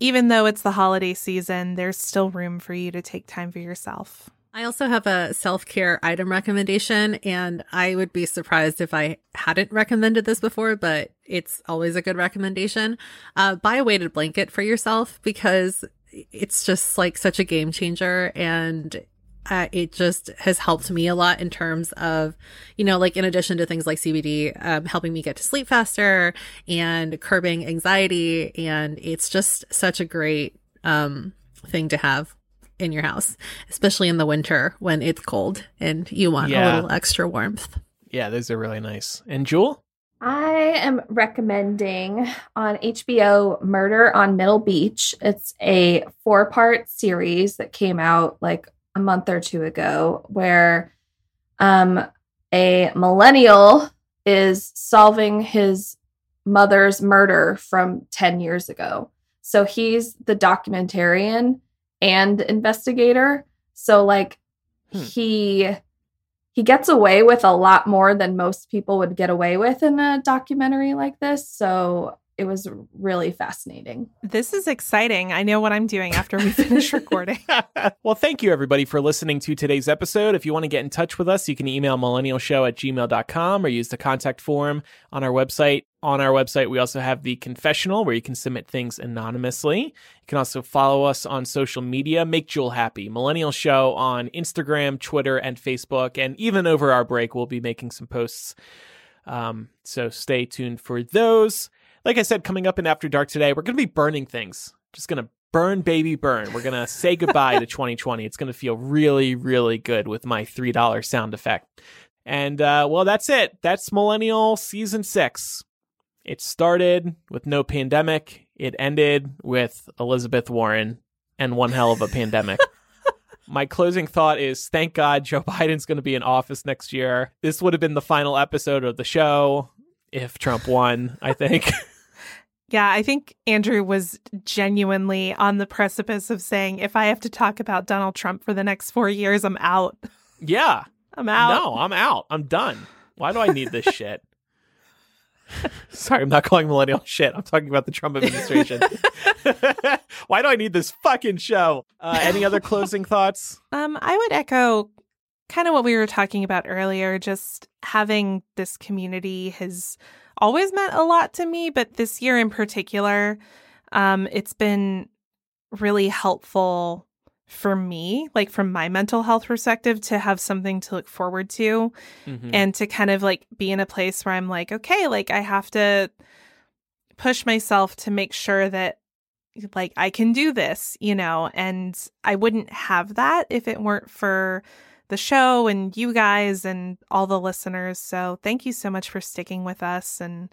even though it's the holiday season, there's still room for you to take time for yourself. I also have a self care item recommendation, and I would be surprised if I hadn't recommended this before, but it's always a good recommendation. Uh, buy a weighted blanket for yourself because it's just like such a game changer and uh, it just has helped me a lot in terms of, you know, like in addition to things like CBD, um, helping me get to sleep faster and curbing anxiety. And it's just such a great um, thing to have in your house, especially in the winter when it's cold and you want Yeah. a little extra warmth. Yeah, those are really nice. And Jule? I am recommending on HBO Murder on Middle Beach. It's a four part series that came out like a month or two ago where um, a millennial is solving his mother's murder from 10 years ago. So he's the documentarian and investigator. So like Hmm. he he gets away with a lot more than most people would get away with in a documentary like this. So it was really fascinating. This is exciting. I know what I'm doing after we finish <laughs> recording. <laughs> well, thank you everybody for listening to today's episode. If you want to get in touch with us, you can email millennialshow at gmail.com or use the contact form on our website. On our website, we also have the confessional where you can submit things anonymously. You can also follow us on social media. Make Jule happy. Millennial Show on Instagram, Twitter, and Facebook. And even over our break, we'll be making some posts. Um, so stay tuned for those. Like I said, coming up in After Dark today, we're going to be burning things. Just going to burn, baby, burn. We're going to say goodbye to <laughs> 2020. It's going to feel really, really good with my $3 sound effect. And uh, well, that's it. That's Millennial Season 6. It started with no pandemic, it ended with Elizabeth Warren and one hell of a pandemic. <laughs> My closing thought is thank God Joe Biden's going to be in office next year. This would have been the final episode of the show if Trump won, I think. <laughs> Yeah, I think Andrew was genuinely on the precipice of saying, if I have to talk about Donald Trump for the next four years, I'm out. yeah. <laughs> I'm out. No, I'm out. I'm done. Why do I need this <laughs> shit? <laughs> Sorry, I'm not calling millennial shit. I'm talking about the Trump administration. Why do I need this fucking show? Uh, any other closing thoughts? Um, I would echo kind of what we were talking about earlier. Just having this community has always meant a lot to me, but this year in particular, um, it's been really helpful for me, like from my mental health perspective, to have something to look forward to Mhm. and to kind of like be in a place where I'm like, okay, like I have to push myself to make sure that like I can do this, you know, and I wouldn't have that if it weren't for the show and you guys and all the listeners. So thank you so much for sticking with us and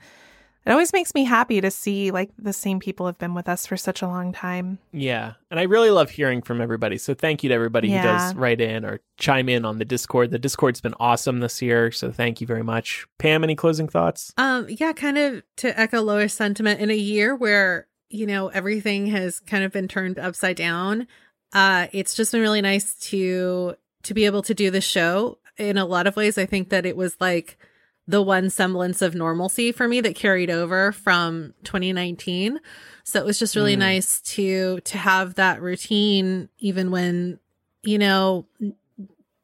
it always makes me happy to see like the same people have been with us for such a long time. Yeah. And I really love hearing from everybody. So thank you to everybody who does write in or chime in on the Discord. The Discord's been awesome this year. So thank you very much. Pam, any closing thoughts? Um, yeah, kind of to echo Lois' sentiment in a year where, you know, everything has kind of been turned upside down. Uh, it's just been really nice to to be able to do the show. In a lot of ways, I think that it was like the one semblance of normalcy for me that carried over from 2019. So it was just really Mm. nice to to have that routine even when, you know,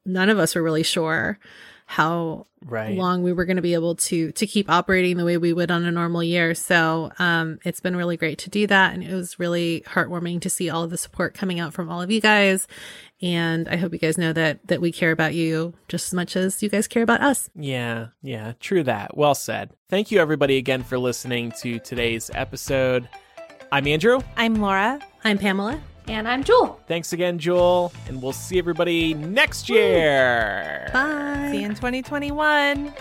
none of us were really sure how Right. long we were going to be able to to keep operating the way we would on a normal year. So um, it's been really great to do that, and it was really heartwarming to see all of the support coming out from all of you guys. And I hope you guys know that that we care about you just as much as you guys care about us. Yeah, yeah, true that. Well said. Thank you, everybody, again for listening to today's episode. I'm Andrew. I'm Laura. I'm Pamela. And I'm Jule. Thanks again, Jule. And we'll see everybody next year. Bye. See you in 2021.